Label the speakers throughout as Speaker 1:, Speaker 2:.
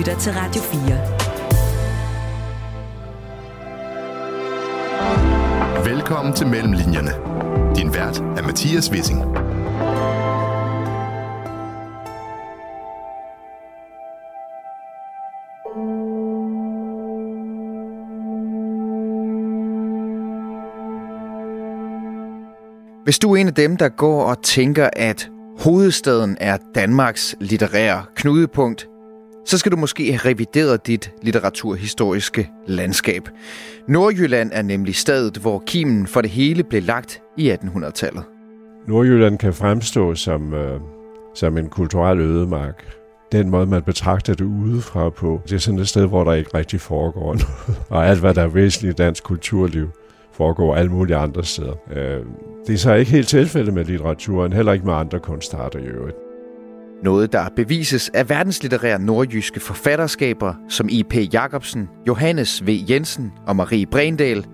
Speaker 1: lytter til Radio
Speaker 2: 4. Velkommen til Mellemlinjerne. Din vært er Mathias Wissing.
Speaker 3: Hvis du er en af dem, der går og tænker, at hovedstaden er Danmarks litterære knudepunkt, så skal du måske have revideret dit litteraturhistoriske landskab. Nordjylland er nemlig stedet, hvor kimen for det hele blev lagt i 1800-tallet.
Speaker 4: Nordjylland kan fremstå som, øh, som en kulturel ødemark. Den måde, man betragter det udefra på, det er sådan et sted, hvor der ikke rigtig foregår noget. Og alt, hvad der er væsentligt i dansk kulturliv, foregår alle mulige andre steder. Øh, det er så ikke helt tilfældet med litteraturen, heller ikke med andre kunstarter i øvrigt.
Speaker 3: Noget, der bevises af verdenslitterære nordjyske forfatterskaber som I.P. Jacobsen, Johannes V. Jensen og Marie Brendal,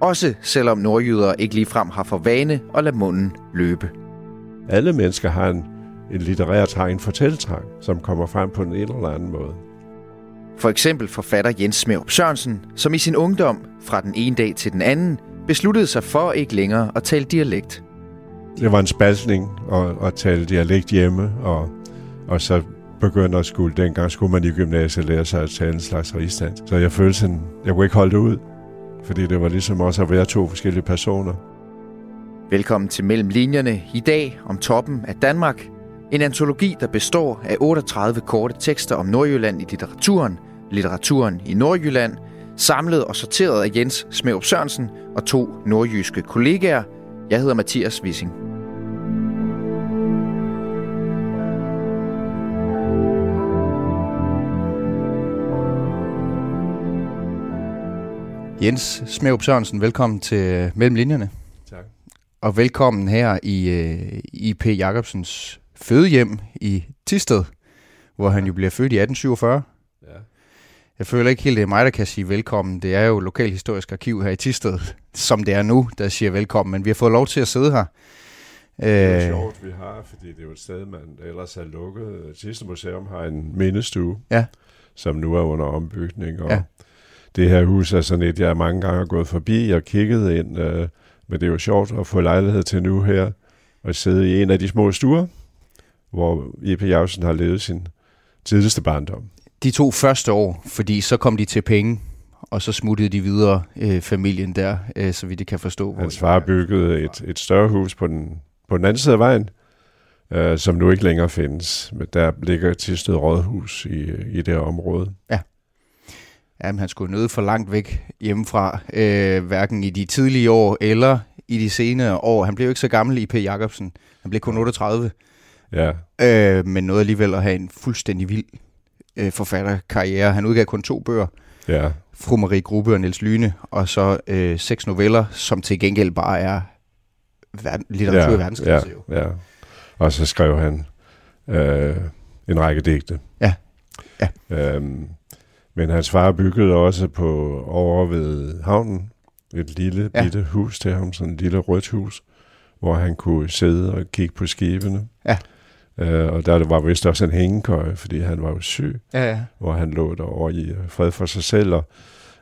Speaker 3: også selvom nordjyder ikke ligefrem har for vane at lade munden løbe.
Speaker 4: Alle mennesker har en, en litterær trang, en fortælletrang, som kommer frem på en eller anden måde.
Speaker 3: For eksempel forfatter Jens Smeup Sørensen, som i sin ungdom fra den ene dag til den anden besluttede sig for ikke længere at tale dialekt.
Speaker 4: Det var en spaltning at, at tale dialekt hjemme, og, og så begyndte at skulle, dengang skulle man i gymnasiet lære sig at tale en slags rigsdans. Så jeg følte sådan, jeg kunne ikke holde det ud, fordi det var ligesom også at være to forskellige personer.
Speaker 3: Velkommen til Mellem Linjerne i dag om toppen af Danmark. En antologi, der består af 38 korte tekster om Nordjylland i litteraturen, litteraturen i Nordjylland – samlet og sorteret af Jens Smeup Sørensen og to nordjyske kollegaer. Jeg hedder Mathias Wissing. Jens Smeup Sørensen, velkommen til Mellemlinjerne.
Speaker 4: Tak.
Speaker 3: Og velkommen her i øh, I.P. Jacobsens fødehjem i Tisted, hvor han jo bliver født i 1847. Jeg føler ikke helt, det er mig, der kan sige velkommen. Det er jo Lokalhistorisk Arkiv her i Tisted, som det er nu, der siger velkommen. Men vi har fået lov til at sidde her.
Speaker 4: Det er øh, sjovt, vi har, fordi det er jo et sted, man ellers er lukket. Tisted Museum har en mindestue,
Speaker 3: ja.
Speaker 4: som nu er under ombygning. Og ja. Det her hus er sådan et, jeg mange gange har gået forbi og kigget ind. Øh, men det er jo sjovt at få lejlighed til nu her at sidde i en af de små stuer, hvor Jeppe Jacobsen har levet sin tidligste barndom
Speaker 3: de to første år, fordi så kom de til penge, og så smuttede de videre øh, familien der, øh, så vi det kan forstå.
Speaker 4: Hans far byggede et, et større hus på den, på den anden side af vejen, øh, som nu ikke længere findes. Men der ligger et Tisted Rådhus i, i det område.
Speaker 3: Ja. Jamen, han skulle nødt for langt væk hjemmefra, øh, hverken i de tidlige år eller i de senere år. Han blev jo ikke så gammel i P. Jacobsen. Han blev kun 38.
Speaker 4: Ja.
Speaker 3: Øh, men nåede alligevel at have en fuldstændig vild øh, forfatterkarriere. Han udgav kun to bøger.
Speaker 4: Ja.
Speaker 3: Fru Marie Gruppe og Niels Lyne, og så øh, seks noveller, som til gengæld bare er verden, litteratur ja, i verdensklasse.
Speaker 4: Ja, ja. Og så skrev han øh, en række digte.
Speaker 3: Ja. ja.
Speaker 4: Øhm, men hans far byggede også på over ved havnen et lille ja. bitte hus til ham, sådan et lille rødt hus, hvor han kunne sidde og kigge på skibene.
Speaker 3: Ja.
Speaker 4: Øh, og der var vist også en hængekøje, fordi han var jo syg,
Speaker 3: ja, ja.
Speaker 4: hvor han lå der i fred for sig selv, og,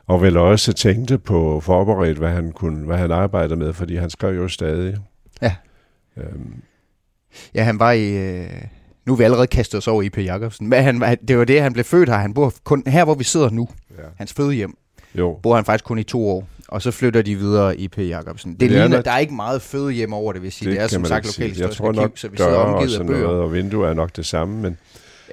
Speaker 4: og vel også tænkte på forberedt, hvad han, kunne, hvad han arbejdede med, fordi han skrev jo stadig.
Speaker 3: Ja. Øhm. Ja, han var i... Øh nu er vi allerede kastet os over i P. Jacobsen, men han, det var det, han blev født her. Han bor kun her, hvor vi sidder nu. Ja. Hans fødehjem.
Speaker 4: Jo.
Speaker 3: Bor han faktisk kun i to år og så flytter de videre i P. Jacobsen. Det, det ligner, er, der er ikke meget føde hjem over det, vil sige. Det, det er som sagt lokalhistorisk arkiv, så vi sidder omgivet af bøger.
Speaker 4: Noget, og vinduer er nok det samme, men...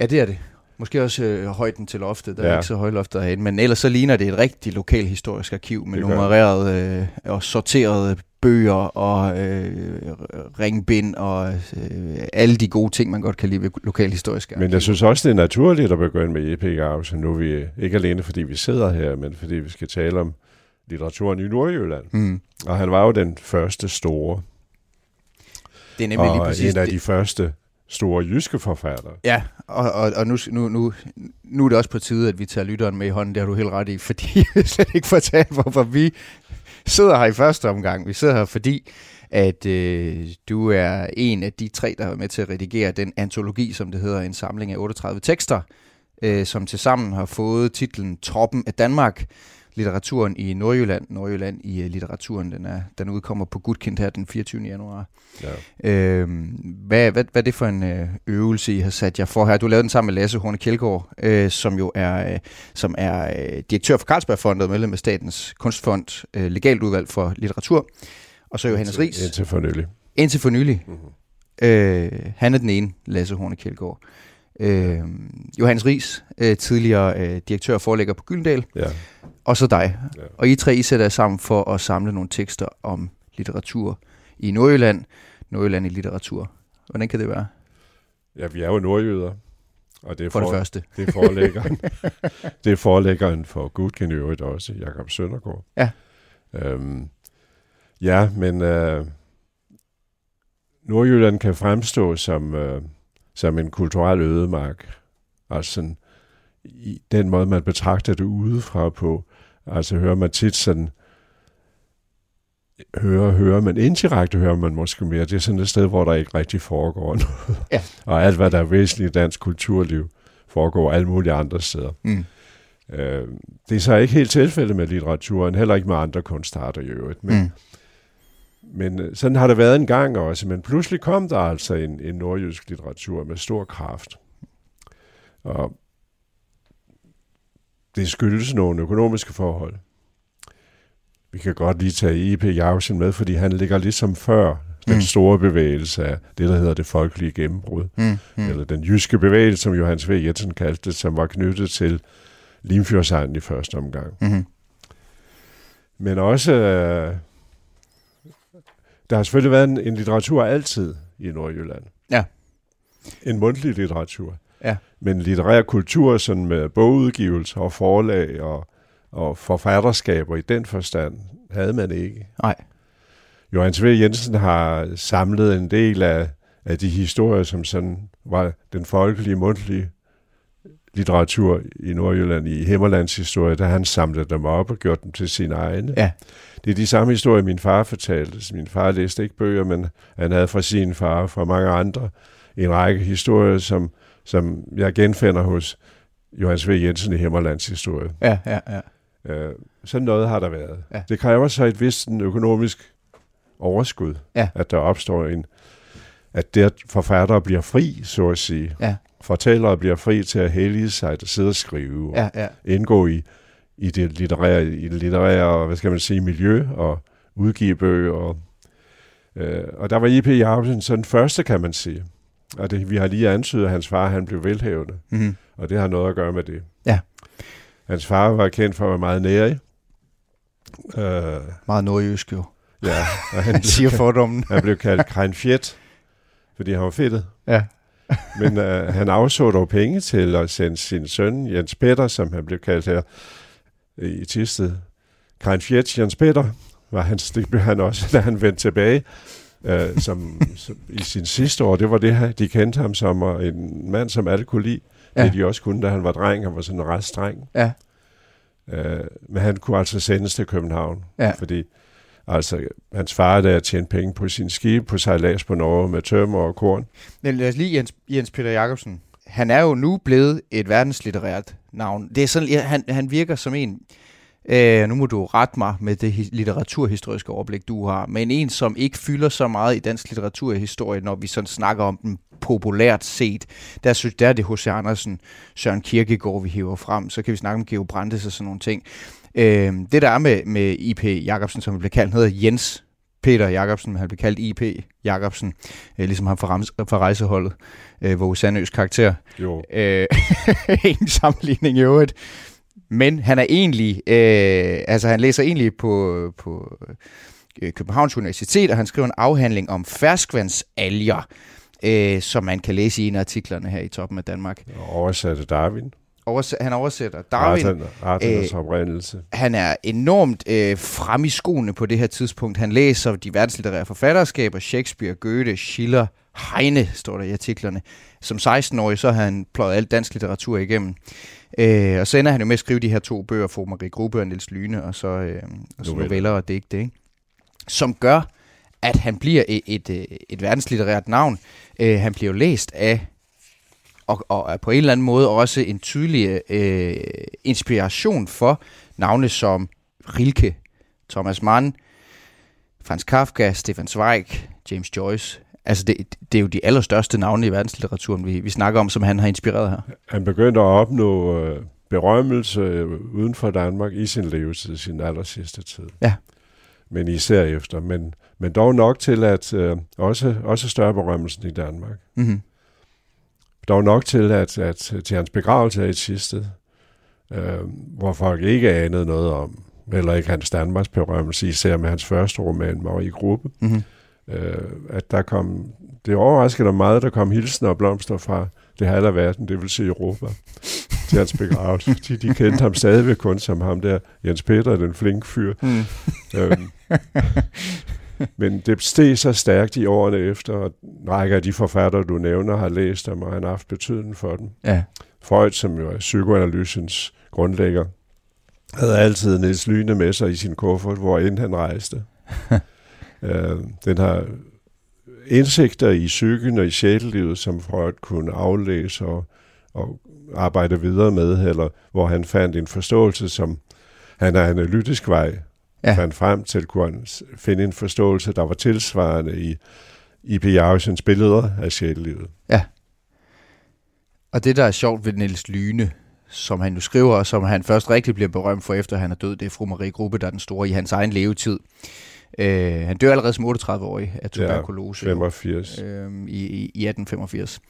Speaker 3: Ja, det er det. Måske også øh, højden til loftet, der ja. er ikke så højloftet herinde, men ellers så ligner det et rigtigt lokalhistorisk arkiv med nummereret øh, og sorterede bøger og øh, ringbind og øh, alle de gode ting, man godt kan lide ved lokalhistoriske
Speaker 4: Men jeg synes også, det er naturligt at begynde med E.P. Jacobsen. Nu er vi ikke alene, fordi vi sidder her, men fordi vi skal tale om litteraturen i Nordjylland.
Speaker 3: Mm.
Speaker 4: Og han var jo den første store.
Speaker 3: Det er nemlig
Speaker 4: og
Speaker 3: lige præcis
Speaker 4: en af de første store jyske forfattere.
Speaker 3: Ja, og, og, og nu, nu, nu, nu er det også på tide, at vi tager lytteren med i hånden, det har du helt ret i, fordi jeg slet ikke fortalt, hvorfor vi sidder her i første omgang. Vi sidder her, fordi at øh, du er en af de tre, der har været med til at redigere den antologi, som det hedder, en samling af 38 tekster, øh, som tilsammen har fået titlen Troppen af Danmark, litteraturen i Nordjylland, Nordjylland i uh, litteraturen. Den, er, den udkommer på Gudkind her den 24. januar. Ja. Øh, hvad, hvad, hvad er det for en øh, øvelse, I har sat jer for her? Du lavede den sammen med Lasse Horne Kjeldgaard, øh, som jo er, øh, som er øh, direktør for Carlsbergfondet og medlem af Statens Kunstfond, øh, legalt udvalg for litteratur. Og så Johannes Ries.
Speaker 4: Indtil for nylig.
Speaker 3: Indtil for nylig. Mm-hmm. Øh, han er den ene, Lasse Horne Kjeldgaard. Øh, Johannes Ries, øh, tidligere øh, direktør og forlægger på Gyldendal. Ja og så dig. Ja. Og I tre, I sætter sammen for at samle nogle tekster om litteratur i Nordjylland. Nordjylland i litteratur. Hvordan kan det være?
Speaker 4: Ja, vi er jo nordjyder. Og det er
Speaker 3: for, for det første.
Speaker 4: Det er forlæggeren. det er forlæggeren for Gudkin i øvrigt også, Jakob Søndergaard.
Speaker 3: Ja.
Speaker 4: Øhm, ja, men øh, Nordjylland kan fremstå som, øh, som en kulturel ødemark. Altså sådan, i den måde, man betragter det udefra på. Altså hører man tit sådan, hører, hører, men indirekte hører man måske mere. Det er sådan et sted, hvor der ikke rigtig foregår noget. Ja. og alt, hvad der er væsentligt i dansk kulturliv, foregår alle mulige andre steder. Mm. Øh, det er så ikke helt tilfældet med litteraturen, heller ikke med andre kunstarter i øvrigt. Men, mm. Men øh, sådan har det været en gang også. Men pludselig kom der altså en, en nordjysk litteratur med stor kraft. Og det skyldes nogle økonomiske forhold. Vi kan godt lige tage I.P. Jacobsen med, fordi han ligger ligesom før den mm. store bevægelse af det, der hedder det folkelige gennembrud. Mm. Mm. Eller den jyske bevægelse, som Johannes V. Jensen kaldte det, som var knyttet til Limfjordsegnen i første omgang. Mm. Men også, øh, der har selvfølgelig været en, en litteratur altid i Nordjylland.
Speaker 3: Ja.
Speaker 4: En mundtlig litteratur.
Speaker 3: Ja.
Speaker 4: Men litterær kultur sådan med bogudgivelser og forlag og, og forfatterskaber i den forstand havde man ikke.
Speaker 3: Nej.
Speaker 4: Johan V. Jensen har samlet en del af, af de historier, som sådan var den folkelige, mundtlige litteratur i Nordjylland, i Himmerlands historie, der han samlede dem op og gjorde dem til sine egne.
Speaker 3: Ja.
Speaker 4: Det er de samme historier, min far fortalte. Min far læste ikke bøger, men han havde fra sin far og fra mange andre en række historier, som som jeg genfinder hos Johannes V. Jensen i Himmerlands historie.
Speaker 3: Ja, ja, ja.
Speaker 4: Øh, sådan noget har der været. Ja. Det kræver så et vist en økonomisk overskud,
Speaker 3: ja.
Speaker 4: at der opstår en, at det forfattere bliver fri, så at sige.
Speaker 3: Ja.
Speaker 4: Fortællere bliver fri til at hellige sig, at sidde og skrive,
Speaker 3: ja, ja.
Speaker 4: og indgå i, i det litterære, i det litterære, hvad skal man sige, miljø, og udgive bøger. Og, øh, og der var I.P. Jacobsen sådan første, kan man sige. Og det, vi har lige antydet, at hans far han blev velhævende. Mm-hmm. Og det har noget at gøre med det.
Speaker 3: Ja.
Speaker 4: Hans far var kendt for at være meget nære.
Speaker 3: Uh, meget nordjysk jo.
Speaker 4: Ja.
Speaker 3: Og han, han siger fordommen.
Speaker 4: han blev kaldt Krein Fjet, fordi han var fedtet.
Speaker 3: Ja.
Speaker 4: Men uh, han afså dog penge til at sende sin søn, Jens Peter, som han blev kaldt her i Tisted. Krein Fjet, Jens Peter, var hans, det blev han også, da han vendte tilbage øh, som, som, i sin sidste år, det var det, de kendte ham som en mand, som alle kunne lide. Ja. Det de også kunne, da han var dreng. Han var sådan en ret streng.
Speaker 3: Ja.
Speaker 4: Øh, men han kunne altså sendes til København,
Speaker 3: ja.
Speaker 4: fordi altså, hans far der tjente penge på sin skib på sejlads på Norge med tømmer og korn.
Speaker 3: Men lad os lige Jens, Jens Peter Jacobsen. Han er jo nu blevet et verdenslitterært navn. Det er sådan, han, han virker som en, Øh, nu må du rette mig med det litteraturhistoriske overblik, du har, men en, som ikke fylder så meget i dansk litteraturhistorie, når vi sådan snakker om den populært set. Der, synes, der er det H.C. Andersen, Søren Kierkegaard, vi hiver frem. Så kan vi snakke om Geo Brandes og sådan nogle ting. Øh, det der er med, med I.P. Jacobsen, som bliver kaldt, hedder Jens Peter Jacobsen, han blev kaldt I.P. Jacobsen, øh, ligesom ham fra, fra rejseholdet, øh, hvor Sandøs karakter.
Speaker 4: Jo.
Speaker 3: Øh, ingen sammenligning i øvrigt. Men han er egentlig, øh, altså han læser egentlig på, på øh, Københavns Universitet, og han skriver en afhandling om ferskvandsalger, øh, som man kan læse i en af artiklerne her i toppen af Danmark.
Speaker 4: Og oversatte Darwin.
Speaker 3: Overs- han oversætter Darwin.
Speaker 4: Arternes øh, oprindelse.
Speaker 3: Han er enormt øh, frem i skoene på det her tidspunkt. Han læser de verdenslitterære forfatterskaber, Shakespeare, Goethe, Schiller, Heine, står der i artiklerne. Som 16-årig, så har han pløjet alt dansk litteratur igennem. Øh, og så ender han jo med at skrive de her to bøger, for Marie Grube og Niels Lyne, og så, øh, og så noveller og digte, ikke? som gør, at han bliver et, et, et verdenslitterært navn. Øh, han bliver jo læst af og, og er på en eller anden måde også en tydelig øh, inspiration for navne som Rilke, Thomas Mann, Franz Kafka, Stefan Zweig, James Joyce. Altså det, det er jo de allerstørste navne i verdenslitteraturen, vi, vi snakker om, som han har inspireret her.
Speaker 4: Han begyndte at opnå øh, berømmelse øh, uden for Danmark i sin levetid, sin aller sidste tid.
Speaker 3: Ja.
Speaker 4: Men især efter. Men, men dog nok til, at øh, også, også større berømmelsen i Danmark.
Speaker 3: Mm-hmm.
Speaker 4: Dog nok til, at, at til hans begravelse i sidste, øh, hvor folk ikke anede noget om, eller ikke hans Danmarks berømmelse, især med hans første roman, Marie Gruppe,
Speaker 3: Mm-hmm.
Speaker 4: øh, at der kom, det overraskede mig meget, der kom hilsen og blomster fra det halve verden, det vil sige Europa, til hans begravelse. De, de kendte ham stadigvæk kun som ham der, Jens Peter, den flink fyr.
Speaker 3: Mm.
Speaker 4: øhm, men det steg så stærkt i årene efter, og en række af de forfattere, du nævner, har læst dem, og han har haft betydning for dem.
Speaker 3: Ja.
Speaker 4: Freud, som jo er psykoanalysens grundlægger, havde altid Niels Lyne med sig i sin kuffert, hvor end han rejste. øh, den har indsigter i psyken og i sjælelivet, som Freud kunne aflæse og, og arbejde videre med, eller hvor han fandt en forståelse, som han er analytisk vej
Speaker 3: Ja.
Speaker 4: ja. fandt frem til, kunne finde en forståelse, der var tilsvarende i I.P. Jacobsens billeder af sjælelivet.
Speaker 3: Og det, der er sjovt ved Niels Lyne, som han jo skriver, og som han først rigtig bliver berømt for, efter han er død, det er fru Marie Gruppe, der er den store i hans egen levetid. Øh, han dør allerede som 38-årig af tuberkulose.
Speaker 4: 85.
Speaker 3: øhm, i, i, i 1885.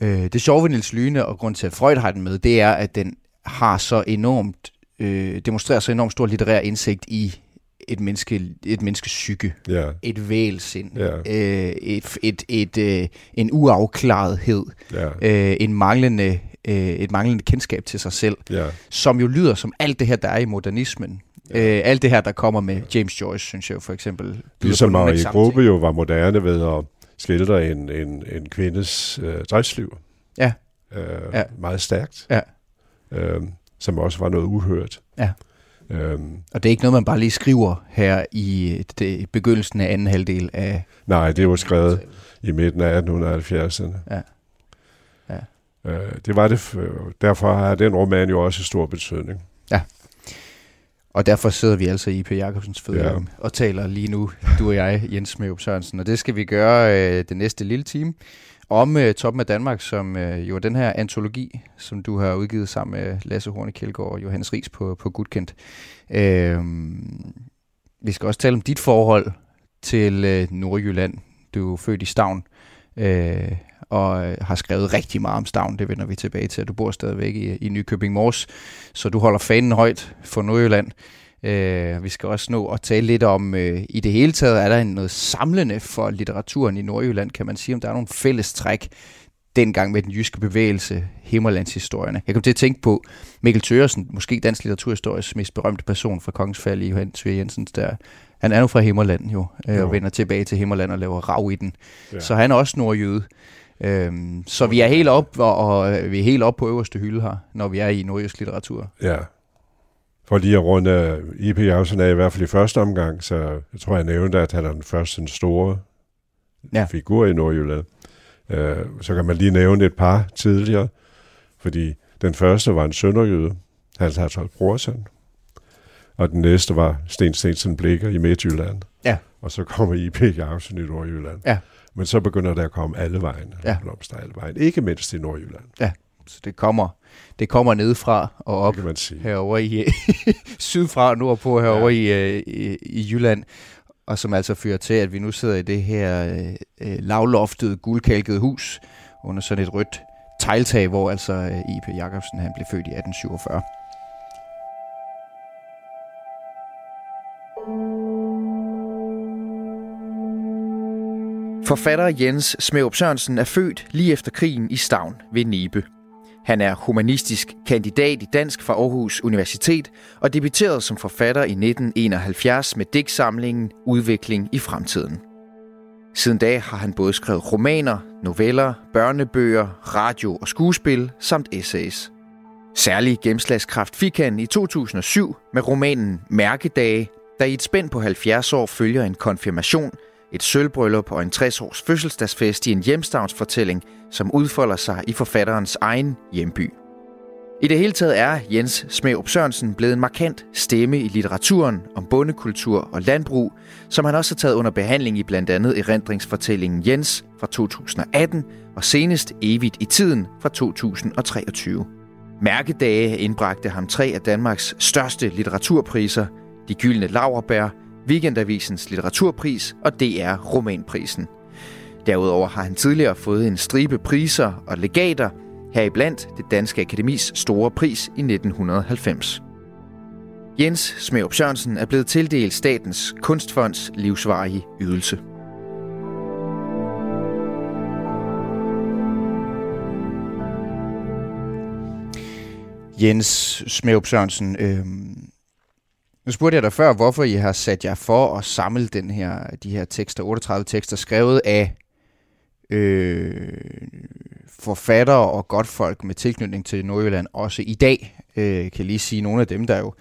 Speaker 3: Ja. Øh, det sjove ved Niels Lyne, og grund til, at Freud har den med, det er, at den har så enormt, øh, demonstrerer så enormt stor litterær indsigt i et, menneske, et menneskes psyke,
Speaker 4: Ja,
Speaker 3: et vælsind,
Speaker 4: Ja.
Speaker 3: øh, et, et, et, øh, en uafklarethed,
Speaker 4: ja,
Speaker 3: øh, en manglende, øh, et manglende kendskab til sig selv,
Speaker 4: ja.
Speaker 3: som jo lyder som alt det her, der er i modernismen. Ja. Øh, alt det her, der kommer med James Joyce, synes jeg jo for eksempel.
Speaker 4: Ligesom Marie Gruppe jo var moderne ved at skildre en, en, en kvindes øh, driftsliv.
Speaker 3: Ja.
Speaker 4: Øh,
Speaker 3: Ja.
Speaker 4: Meget stærkt.
Speaker 3: Ja.
Speaker 4: Øh, som også var noget uhørt.
Speaker 3: Ja.
Speaker 4: Øhm,
Speaker 3: Og det er ikke noget, man bare lige skriver her i det, begyndelsen af anden halvdel af...
Speaker 4: nej, det var skrevet i midten af 1870'erne.
Speaker 3: Ja. Ja.
Speaker 4: Øh, det var det, derfor har den roman jo også stor betydning.
Speaker 3: Og derfor sidder vi altså i P. Jacobsens fødehjem
Speaker 4: Ja.
Speaker 3: og taler lige nu, du og jeg, Jens Smeup Sørensen. Og det skal vi gøre øh, det næste lille time om øh, Toppen af Danmark, som øh, jo er den her antologi, som du har udgivet sammen med Lasse Horne Kjeldgaard og Johannes Ries på, på Gudkendt. Øh, vi skal også tale om dit forhold til øh, Nordjylland. Du er født i Stavn, øh, og øh, har skrevet rigtig meget om Stavn. Det vender vi tilbage til, at du bor stadigvæk i, i Nykøbing Mors. Så du holder fanen højt for Nordjylland. Øh, vi skal også nå at tale lidt om, øh, i det hele taget er der en- noget samlende for litteraturen i Nordjylland, kan man sige, om der er nogle fælles træk dengang med den jyske bevægelse, Himmerlandshistorierne. Jeg kom til at tænke på Mikkel Thøresen, måske dansk litteraturhistories mest berømte person fra Kongens Fald i Johan Thyre Jensens der. Han er jo fra Himmerland jo, øh,
Speaker 4: Jo.
Speaker 3: og vender tilbage til Himmerland og laver rav i den.
Speaker 4: Ja.
Speaker 3: Så han er også nordjyde. Øhm, så vi er helt op og, og øh, vi er helt op på øverste hylde her, når vi er i nordjysk litteratur.
Speaker 4: Ja. For lige at runde I.P. Jacobsen af, i hvert fald i første omgang, så jeg tror, jeg nævnte, at han er den første den store
Speaker 3: Ja.
Speaker 4: ja. figur i Nordjylland. Øh, så kan man lige nævne et par tidligere, fordi den første var en sønderjyde, Hans Harthold Brorsen, og den næste var Sten Stensen Blikker i Midtjylland.
Speaker 3: Ja.
Speaker 4: Og så kommer I.P. Jacobsen i Nordjylland.
Speaker 3: Ja.
Speaker 4: Men så begynder der at komme alle vejen,
Speaker 3: Ja.
Speaker 4: blomster alle vejen, ikke mindst i Nordjylland,
Speaker 3: Så det kommer, det kommer nedefra og op
Speaker 4: det kan man sige.
Speaker 3: herover i sydfra og nordpå herover ja. i, øh, i, i Jylland. Og som altså fører til, at vi nu sidder i det her øh, øh, lavloftede, guldkalkede hus under sådan et rødt tegltag, hvor altså øh, I.P. Jacobsen han blev født i 1847. Forfatter Jens Smeup Sørensen er født lige efter krigen i Stavn ved Nibe. Han er humanistisk kandidat i dansk fra Aarhus Universitet og debuterede som forfatter i 1971 med digtsamlingen Udvikling i fremtiden. Siden da har han både skrevet romaner, noveller, børnebøger, radio og skuespil samt essays. Særlig gennemslagskraft fik han i 2007 med romanen Mærkedage, der i et spænd på 70 år følger en konfirmation et sølvbryllup og en 60-års fødselsdagsfest i en hjemstavnsfortælling, som udfolder sig i forfatterens egen hjemby. I det hele taget er Jens Smeup Sørensen blevet en markant stemme i litteraturen om bondekultur og landbrug, som han også har taget under behandling i blandt andet erindringsfortællingen Jens fra 2018 og senest Evigt i tiden fra 2023. Mærkedage indbragte ham tre af Danmarks største litteraturpriser, De Gyldne Lauerbær, Weekendavisens litteraturpris og DR Romanprisen. Derudover har han tidligere fået en stribe priser og legater, heriblandt det Danske Akademis store pris i 1990. Jens Smeup Sørensen er blevet tildelt Statens Kunstfonds livsvarige ydelse. Jens Smeup Sørensen, øh, nu spurgte jeg dig før, hvorfor I har sat jer for at samle den her, de her tekster, 38 tekster, skrevet af øh, forfattere og godt folk med tilknytning til Nordjylland, også i dag. Øh, kan lige sige, nogle af dem, der jo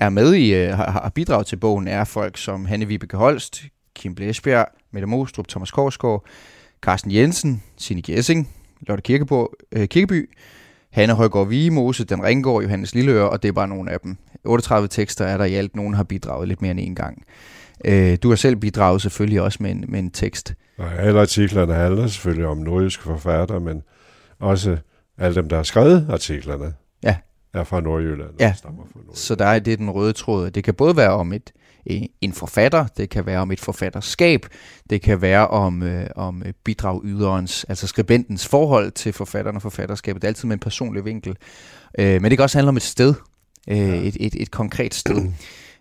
Speaker 3: er med i, øh, har, har bidraget til bogen, er folk som Hanne Vibeke Holst, Kim Blæsbjerg, Mette Mostrup, Thomas Korsgaard, Carsten Jensen, Signe Gessing, Lotte Kirkebo, øh, Kirkeby, Hanne Højgaard Vigemose, Dan Ringgaard, Johannes Lilleøre, og det er bare nogle af dem. 38 tekster er der i alt. Nogen har bidraget lidt mere end en gang. Øh, du har selv bidraget selvfølgelig også med en, med en tekst.
Speaker 4: Og alle artiklerne handler selvfølgelig om nordjyske forfattere, men også alle dem, der har skrevet artiklerne,
Speaker 3: ja.
Speaker 4: er fra Nordjylland.
Speaker 3: Ja, fra Nordjylland. så der er det den røde tråd. Det kan både være om et, en forfatter, det kan være om et forfatterskab, det kan være om, øh, om bidragyderens, altså skribentens forhold til forfatteren og forfatterskabet. Det er altid med en personlig vinkel. Øh, men det kan også handle om et sted, øh, ja. et, et, et konkret sted.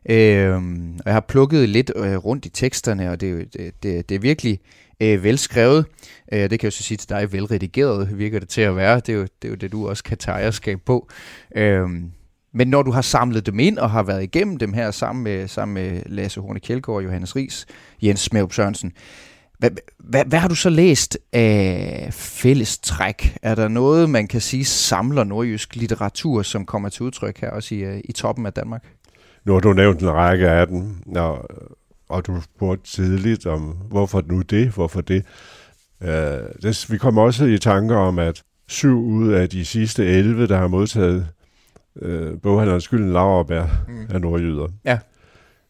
Speaker 3: øh, og jeg har plukket lidt øh, rundt i teksterne, og det, det, det, det er virkelig øh, velskrevet. Øh, det kan jeg så sige til dig, velredigeret virker det til at være. Det er jo det, er jo det du også kan tage ejerskab på. Øh, men når du har samlet dem ind og har været igennem dem her sammen med, sammen med Lasse Horne Kjeldgaard, Johannes Ries, Jens Smeup Sørensen, hvad, hvad, hvad har du så læst af fælles træk? Er der noget, man kan sige, samler nordjysk litteratur, som kommer til udtryk her også i, i toppen af Danmark?
Speaker 4: Nu har du nævnt en række af dem, og, og du spurgte tidligt om, hvorfor nu det, hvorfor det. Uh, det vi kommer også i tanker om, at syv ud af de sidste 11, der har modtaget uh, boghandlerens skylden Lauerbær mm. af nordjyder.
Speaker 3: Ja.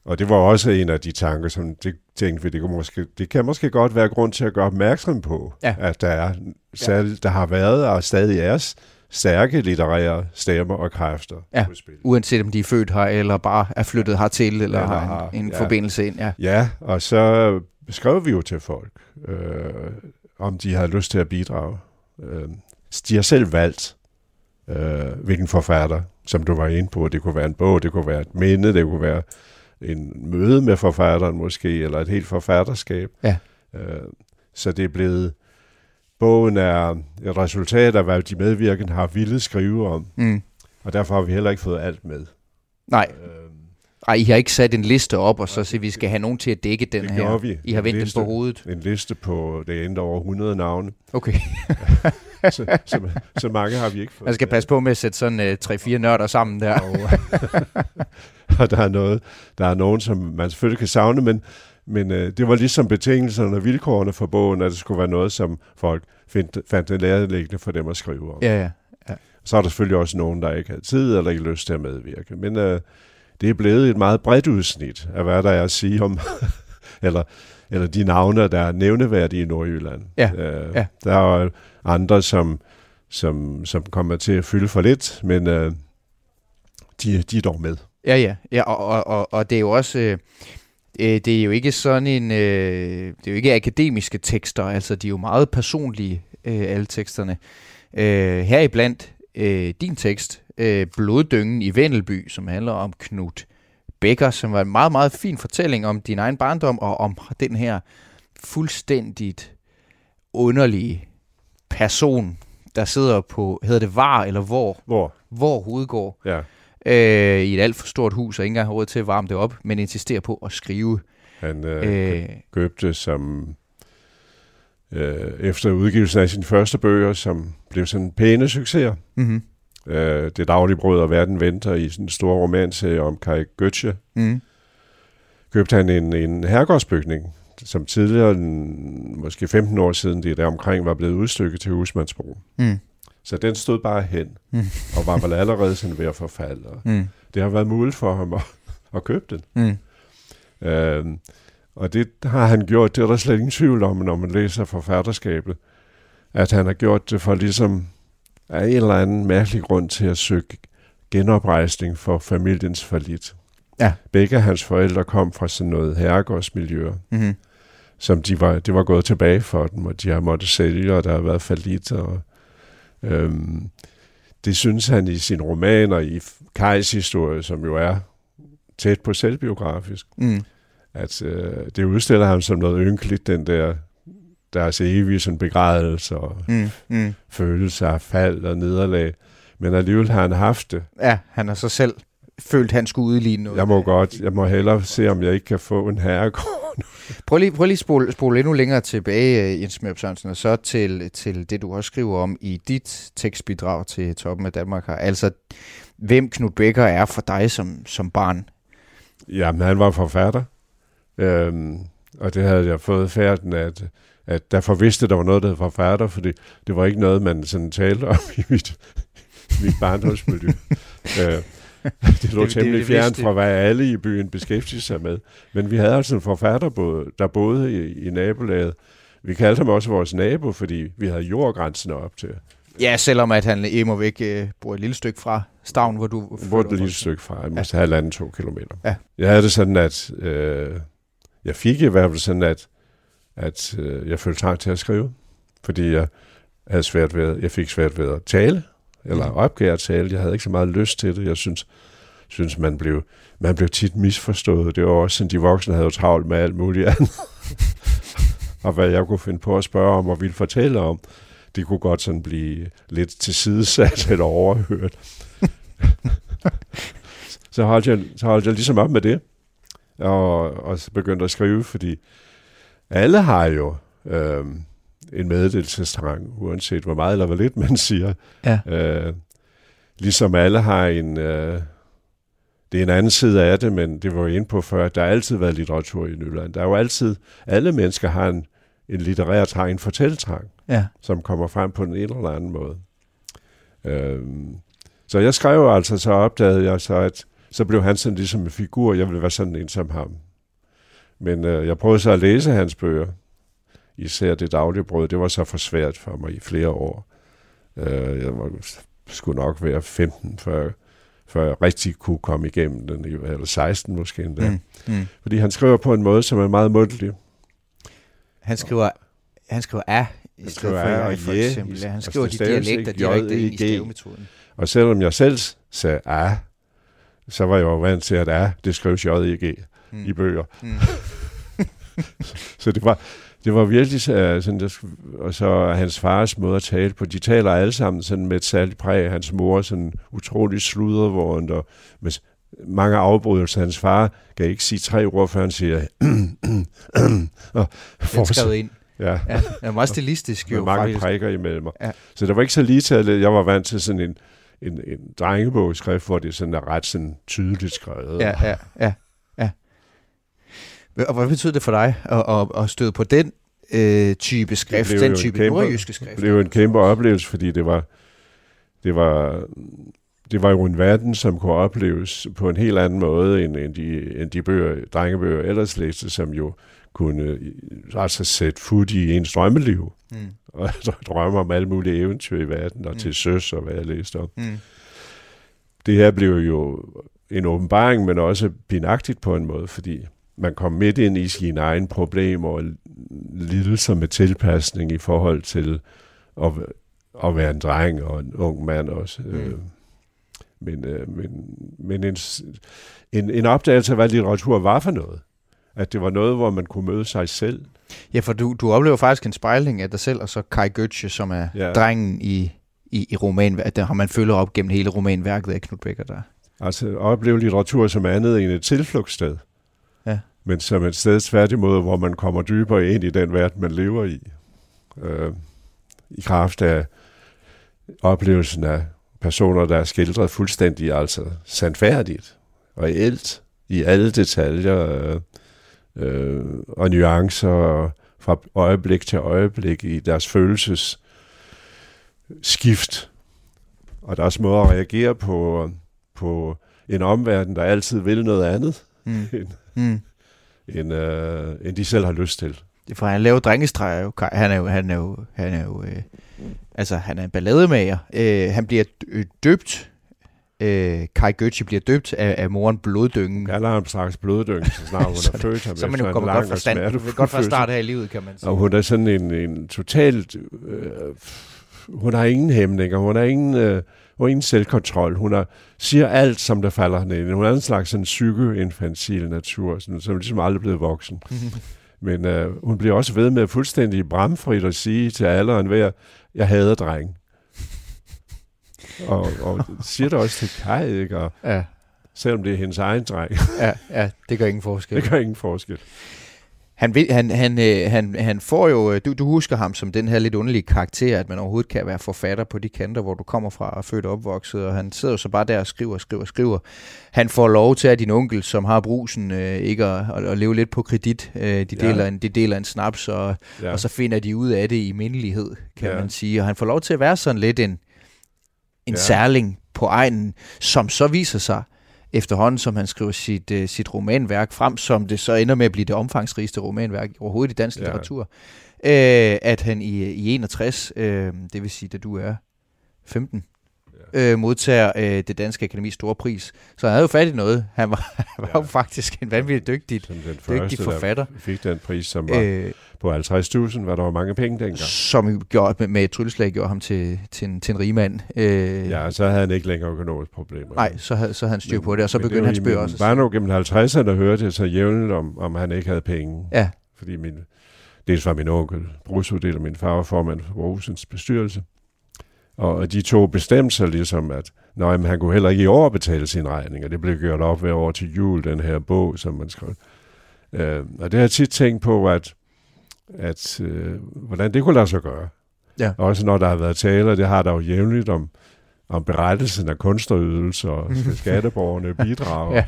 Speaker 4: Og det var også en af de tanker, som det tænkte vi, det, kunne måske, det kan måske godt være grund til at gøre opmærksom på,
Speaker 3: ja.
Speaker 4: at der, er, særligt, der har været og stadig er stærke litterære stemmer og kræfter
Speaker 3: ja. uanset om de er født her, eller bare er flyttet ja. hertil, eller, eller har en, en ja. forbindelse ind. Ja.
Speaker 4: ja, og så skrev vi jo til folk, øh, om de har lyst til at bidrage. Øh, de har selv valgt, øh, hvilken forfatter, som du var inde på. Det kunne være en bog, det kunne være et minde, det kunne være en møde med forfatteren måske, eller et helt forfatterskab.
Speaker 3: Ja.
Speaker 4: Øh, så det er blevet, bogen er et resultat af, hvad de medvirkende har ville skrive om.
Speaker 3: Mm.
Speaker 4: Og derfor har vi heller ikke fået alt med.
Speaker 3: Nej. Øh, ej, I har ikke sat en liste op, og så siger, vi skal have nogen til at dække den
Speaker 4: det
Speaker 3: her.
Speaker 4: vi.
Speaker 3: I har vendt den på hovedet.
Speaker 4: En liste på, det endte over 100 navne.
Speaker 3: Okay.
Speaker 4: så, så, så mange har vi ikke fået.
Speaker 3: Man skal passe på med at sætte sådan uh, tre-fire nørder sammen der.
Speaker 4: Og, og der er noget, der er nogen, som man selvfølgelig kan savne, men, men uh, det var ligesom betingelserne og vilkårene for bogen, at det skulle være noget, som folk fandt, fandt det lærerlæggende for dem at skrive om.
Speaker 3: Ja, ja. ja.
Speaker 4: Så er der selvfølgelig også nogen, der ikke har tid eller ikke lyst til at medvirke. Men uh, det er blevet et meget bredt udsnit af, hvad der er at sige om, eller, eller de navne, der er nævneværdige i Nordjylland.
Speaker 3: Ja, uh, ja.
Speaker 4: Der er andre, som, som, som kommer til at fylde for lidt, men uh, de, de er dog med.
Speaker 3: Ja, ja, ja og, og, og, og det er jo også... Øh, det er jo ikke sådan en... Øh, det er jo ikke akademiske tekster, altså de er jo meget personlige, øh, alle teksterne. Øh, heriblandt øh, din tekst, øh, Bloddyngen i Vendelby, som handler om Knut Becker, som var en meget, meget fin fortælling om din egen barndom, og om den her fuldstændigt underlige person, der sidder på, hedder det var eller hvor?
Speaker 4: Hvor.
Speaker 3: Hvor hovedgård.
Speaker 4: Ja.
Speaker 3: Øh, I et alt for stort hus, og ikke engang har råd til at varme det op, men insisterer på at skrive.
Speaker 4: Han øh, øh, købte som øh, efter udgivelsen af sine første bøger, som blev sådan pæne succeser.
Speaker 3: Mm-hmm.
Speaker 4: Øh, det daglige brød og verden venter i sådan en stor romanserie om Kai Götze.
Speaker 3: Mm.
Speaker 4: Købte han en, en herregårdsbygning som tidligere, måske 15 år siden, det der omkring, var blevet udstykket til husmandsbrug. Mm. Så den stod bare hen, mm. og var vel allerede sådan ved at forfalde. Mm. Det har været muligt for ham at, at købe den. Mm. Øh, og det har han gjort, det er der slet ingen tvivl om, når man læser forfatterskabet, at han har gjort det for ligesom af en eller anden mærkelig grund til at søge genoprejsning for familiens forlit. Ja. Begge hans forældre kom fra sådan noget herregårdsmiljø, mm-hmm. som de var, det var gået tilbage for dem, og de har måttet sælge, og der har været forlit. Og, øhm, det synes han i sin roman og i Kajs historie, som jo er tæt på selvbiografisk, mm. at øh, det udstiller ham som noget ynkeligt, den der deres evige sådan begrædelse og mm, mm. følelse af fald og nederlag. Men alligevel har han haft det.
Speaker 3: Ja, han har så selv følt, han skulle udligne noget.
Speaker 4: Jeg må godt, jeg må hellere se, om jeg ikke kan få en herregård.
Speaker 3: prøv lige, prøv lige spole, spole endnu længere tilbage, øh, Jens Mørp Sørensen, og så til, til det, du også skriver om i dit tekstbidrag til Toppen af Danmark her. Altså, hvem Knud Becker er for dig som, som barn?
Speaker 4: Jamen, han var forfatter. Øhm, og det havde jeg fået færden, at, at derfor vidste, at der var noget, der hed forfatter, fordi det var ikke noget, man sådan talte om i mit, mit barndomsmiljø. øh, det lå temmelig fjernt fra, hvad alle i byen beskæftigede sig med. Men vi havde altså en forfatter, der boede i, i nabolaget. Vi kaldte ham også vores nabo, fordi vi havde jordgrænsen op til.
Speaker 3: Ja, selvom at han imod væk øh, bor et lille stykke fra Stavn, hvor du...
Speaker 4: Bor et lille stykke fra, måske ja. halvanden to kilometer. Ja. Jeg havde det sådan, at øh, jeg fik i hvert fald sådan, at, at øh, jeg følte trang til at skrive, fordi jeg havde svært ved, jeg fik svært ved at tale, eller mm. opgav at tale. Jeg havde ikke så meget lyst til det. Jeg synes, synes man, blev, man blev tit misforstået. Det var også sådan, de voksne havde jo travlt med alt muligt andet. og hvad jeg kunne finde på at spørge om og ville fortælle om, det kunne godt sådan blive lidt tilsidesat eller overhørt. så, holdt jeg, så holdt jeg ligesom op med det, og, og så begyndte at skrive, fordi alle har jo øh, en meddelelsestrang, uanset hvor meget eller hvor lidt man siger. Ja. Øh, ligesom alle har en... Øh, det er en anden side af det, men det var jeg inde på før, der har altid været litteratur i Nyland. Der er jo altid... Alle mennesker har en, en litterær trang, en fortælletrang, ja. som kommer frem på en eller anden måde. Øh, så jeg skrev altså, så opdagede jeg så, at så blev han sådan ligesom en figur, jeg ville være sådan en som ham. Men øh, jeg prøvede så at læse hans bøger, især det daglige brød, det var så for svært for mig i flere år. Øh, jeg var, skulle nok være 15, før, før jeg rigtig kunne komme igennem den, eller 16 måske endda. Mm, mm. Fordi han skriver på en måde, som er meget mundtlig.
Speaker 3: Han skriver, han skriver A i stedet for jeg, for eksempel. Han skriver de dialekter direkte i skrivemetoden.
Speaker 4: Og selvom jeg selv sagde A, så var jeg jo vant til, at A, det skrives J-E-G mm. i bøger. Mm. så det var, det var virkelig sådan, der, og så hans fars måde at tale på. De taler alle sammen sådan med et særligt præg. Hans mor sådan utrolig sluddervårende og med mange afbrydelser. Hans far kan ikke sige tre ord, før han siger...
Speaker 3: og får ind. Ja. ja, det er meget stilistisk jo.
Speaker 4: Med mange faktisk. prikker imellem. Ja. Så det var ikke så lige til, jeg var vant til sådan en, en, en drengebogsskrift, hvor det sådan er ret sådan tydeligt skrevet.
Speaker 3: Ja, ja, ja. Og hvad betyder det for dig at, at, at støde på den øh, type skrift, den type kæmpe, nordjyske skrift?
Speaker 4: Det blev jo en kæmpe oplevelse, fordi det var, det var, det var jo en verden, som kunne opleves på en helt anden måde, end, end, de, end de bøger, drengebøger ellers læste, som jo kunne altså sætte fod i ens drømmeliv. Mm. Og drømme om alle mulige eventyr i verden, og mm. til søs og hvad jeg læste om. Mm. Det her blev jo en åbenbaring, men også pinagtigt på en måde, fordi man kom midt ind i sine egne problemer og lidelser med tilpasning i forhold til at, at være en dreng og en ung mand også. Mm. Øh, men, øh, men, men en, en, en opdagelse af, hvad litteratur var for noget. At det var noget, hvor man kunne møde sig selv.
Speaker 3: Ja, for du, du oplever faktisk en spejling af dig selv, og så Kai Goethe, som er ja. drengen i, i, i roman, at der har man følger op gennem hele romanværket af Knud Becker der.
Speaker 4: Altså opleve litteratur som andet end et tilflugtssted men som et sted tværtimod, hvor man kommer dybere ind i den verden, man lever i. Øh, I kraft af oplevelsen af personer, der er skildret fuldstændig altså sandfærdigt og reelt i alle detaljer. Øh, øh, og nuancer fra øjeblik til øjeblik i deres følelses skift. Og deres måde at reagere på, på en omverden, der altid vil noget andet, mm. end, mm. End, øh, end de selv har lyst til.
Speaker 3: For han laver drengestreger jo. Han er jo, han er jo, han er jo øh, altså han er en ballademager. Øh, han bliver døbt øh, Kai Götze bliver døbt af, af moren Bloddyngen.
Speaker 4: Jeg lader ham straks Bloddyngen, så snart hun er født ham.
Speaker 3: Så man jo kommer godt fra, godt fra start her i livet, kan man sige.
Speaker 4: Og hun er sådan en, en totalt... Øh, hun har ingen hæmninger, hun har ingen, øh, hun har ingen selvkontrol. Hun har, siger alt, som der falder hende ind. Hun er en slags en psyko-infantil natur, sådan, som ligesom aldrig blevet voksen. Men øh, hun bliver også ved med fuldstændig bramfrit at sige til alle og enhver, jeg hader dreng. Og, og siger det også til Kai, ikke? Og, ja. Selvom det er hendes egen dreng.
Speaker 3: ja, ja, det gør ingen forskel.
Speaker 4: Det gør ingen forskel.
Speaker 3: Han, vil, han, han, øh, han, han får jo, øh, du, du husker ham som den her lidt underlige karakter, at man overhovedet kan være forfatter på de kanter, hvor du kommer fra og født og opvokset, og han sidder jo så bare der og skriver, skriver, skriver. Han får lov til, at din onkel, som har brusen, øh, ikke at, at, at leve lidt på kredit. Øh, de, deler ja. en, de deler en snaps, og, ja. og så finder de ud af det i mindelighed, kan ja. man sige. Og han får lov til at være sådan lidt en, en ja. særling på egnen, som så viser sig efterhånden, som han skriver sit, uh, sit romanværk frem, som det så ender med at blive det omfangsrigeste romanværk overhovedet i dansk ja. litteratur, uh, at han i, i 61, uh, øh, det vil sige, da du er 15, uh, modtager uh, det danske akademis store pris. Så han havde jo fat i noget. Han var, han var ja. jo faktisk en vanvittig dygtig, den første, dygtig forfatter.
Speaker 4: Der fik den pris, som var... Uh, på 50.000 var der var mange penge dengang.
Speaker 3: Som gjorde, med, med et trylleslag gjorde ham til, til, en, til en rigmand.
Speaker 4: Øh, ja, så havde han ikke længere økonomiske problemer.
Speaker 3: Nej, så havde, så havde han styr på det, og så begyndte han spørge også.
Speaker 4: Bare nu gennem 50'erne hørte jeg så jævnligt om, om han ikke havde penge.
Speaker 3: Ja.
Speaker 4: Fordi min, dels var min onkel Brusso, min far var formand for Aarhusens bestyrelse. Og de to bestemte sig ligesom, at nej, men han kunne heller ikke i år betale sin regning, og det blev gjort op hver år til jul, den her bog, som man skrev. Øh, og det har jeg tit tænkt på, at at øh, hvordan det kunne lade sig gøre. Ja. Også når der har været taler, det har der jo jævnligt om, om berettelsen af kunsterydelser og skatteborgerne bidrager. ja.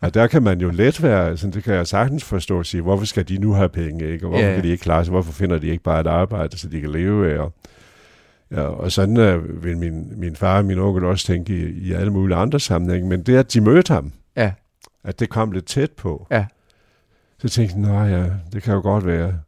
Speaker 4: Og der kan man jo let være, sådan, det kan jeg sagtens forstå, at sige, hvorfor skal de nu have penge, ikke? og hvorfor ja, ja. kan de ikke klare sig, hvorfor finder de ikke bare et arbejde, så de kan leve af, og, ja, og sådan uh, vil min, min far og min onkel også tænke i, i alle mulige andre sammenhænge, men det at de mødte ham, ja. at det kom lidt tæt på, ja. så tænkte jeg, ja, det kan jo godt være,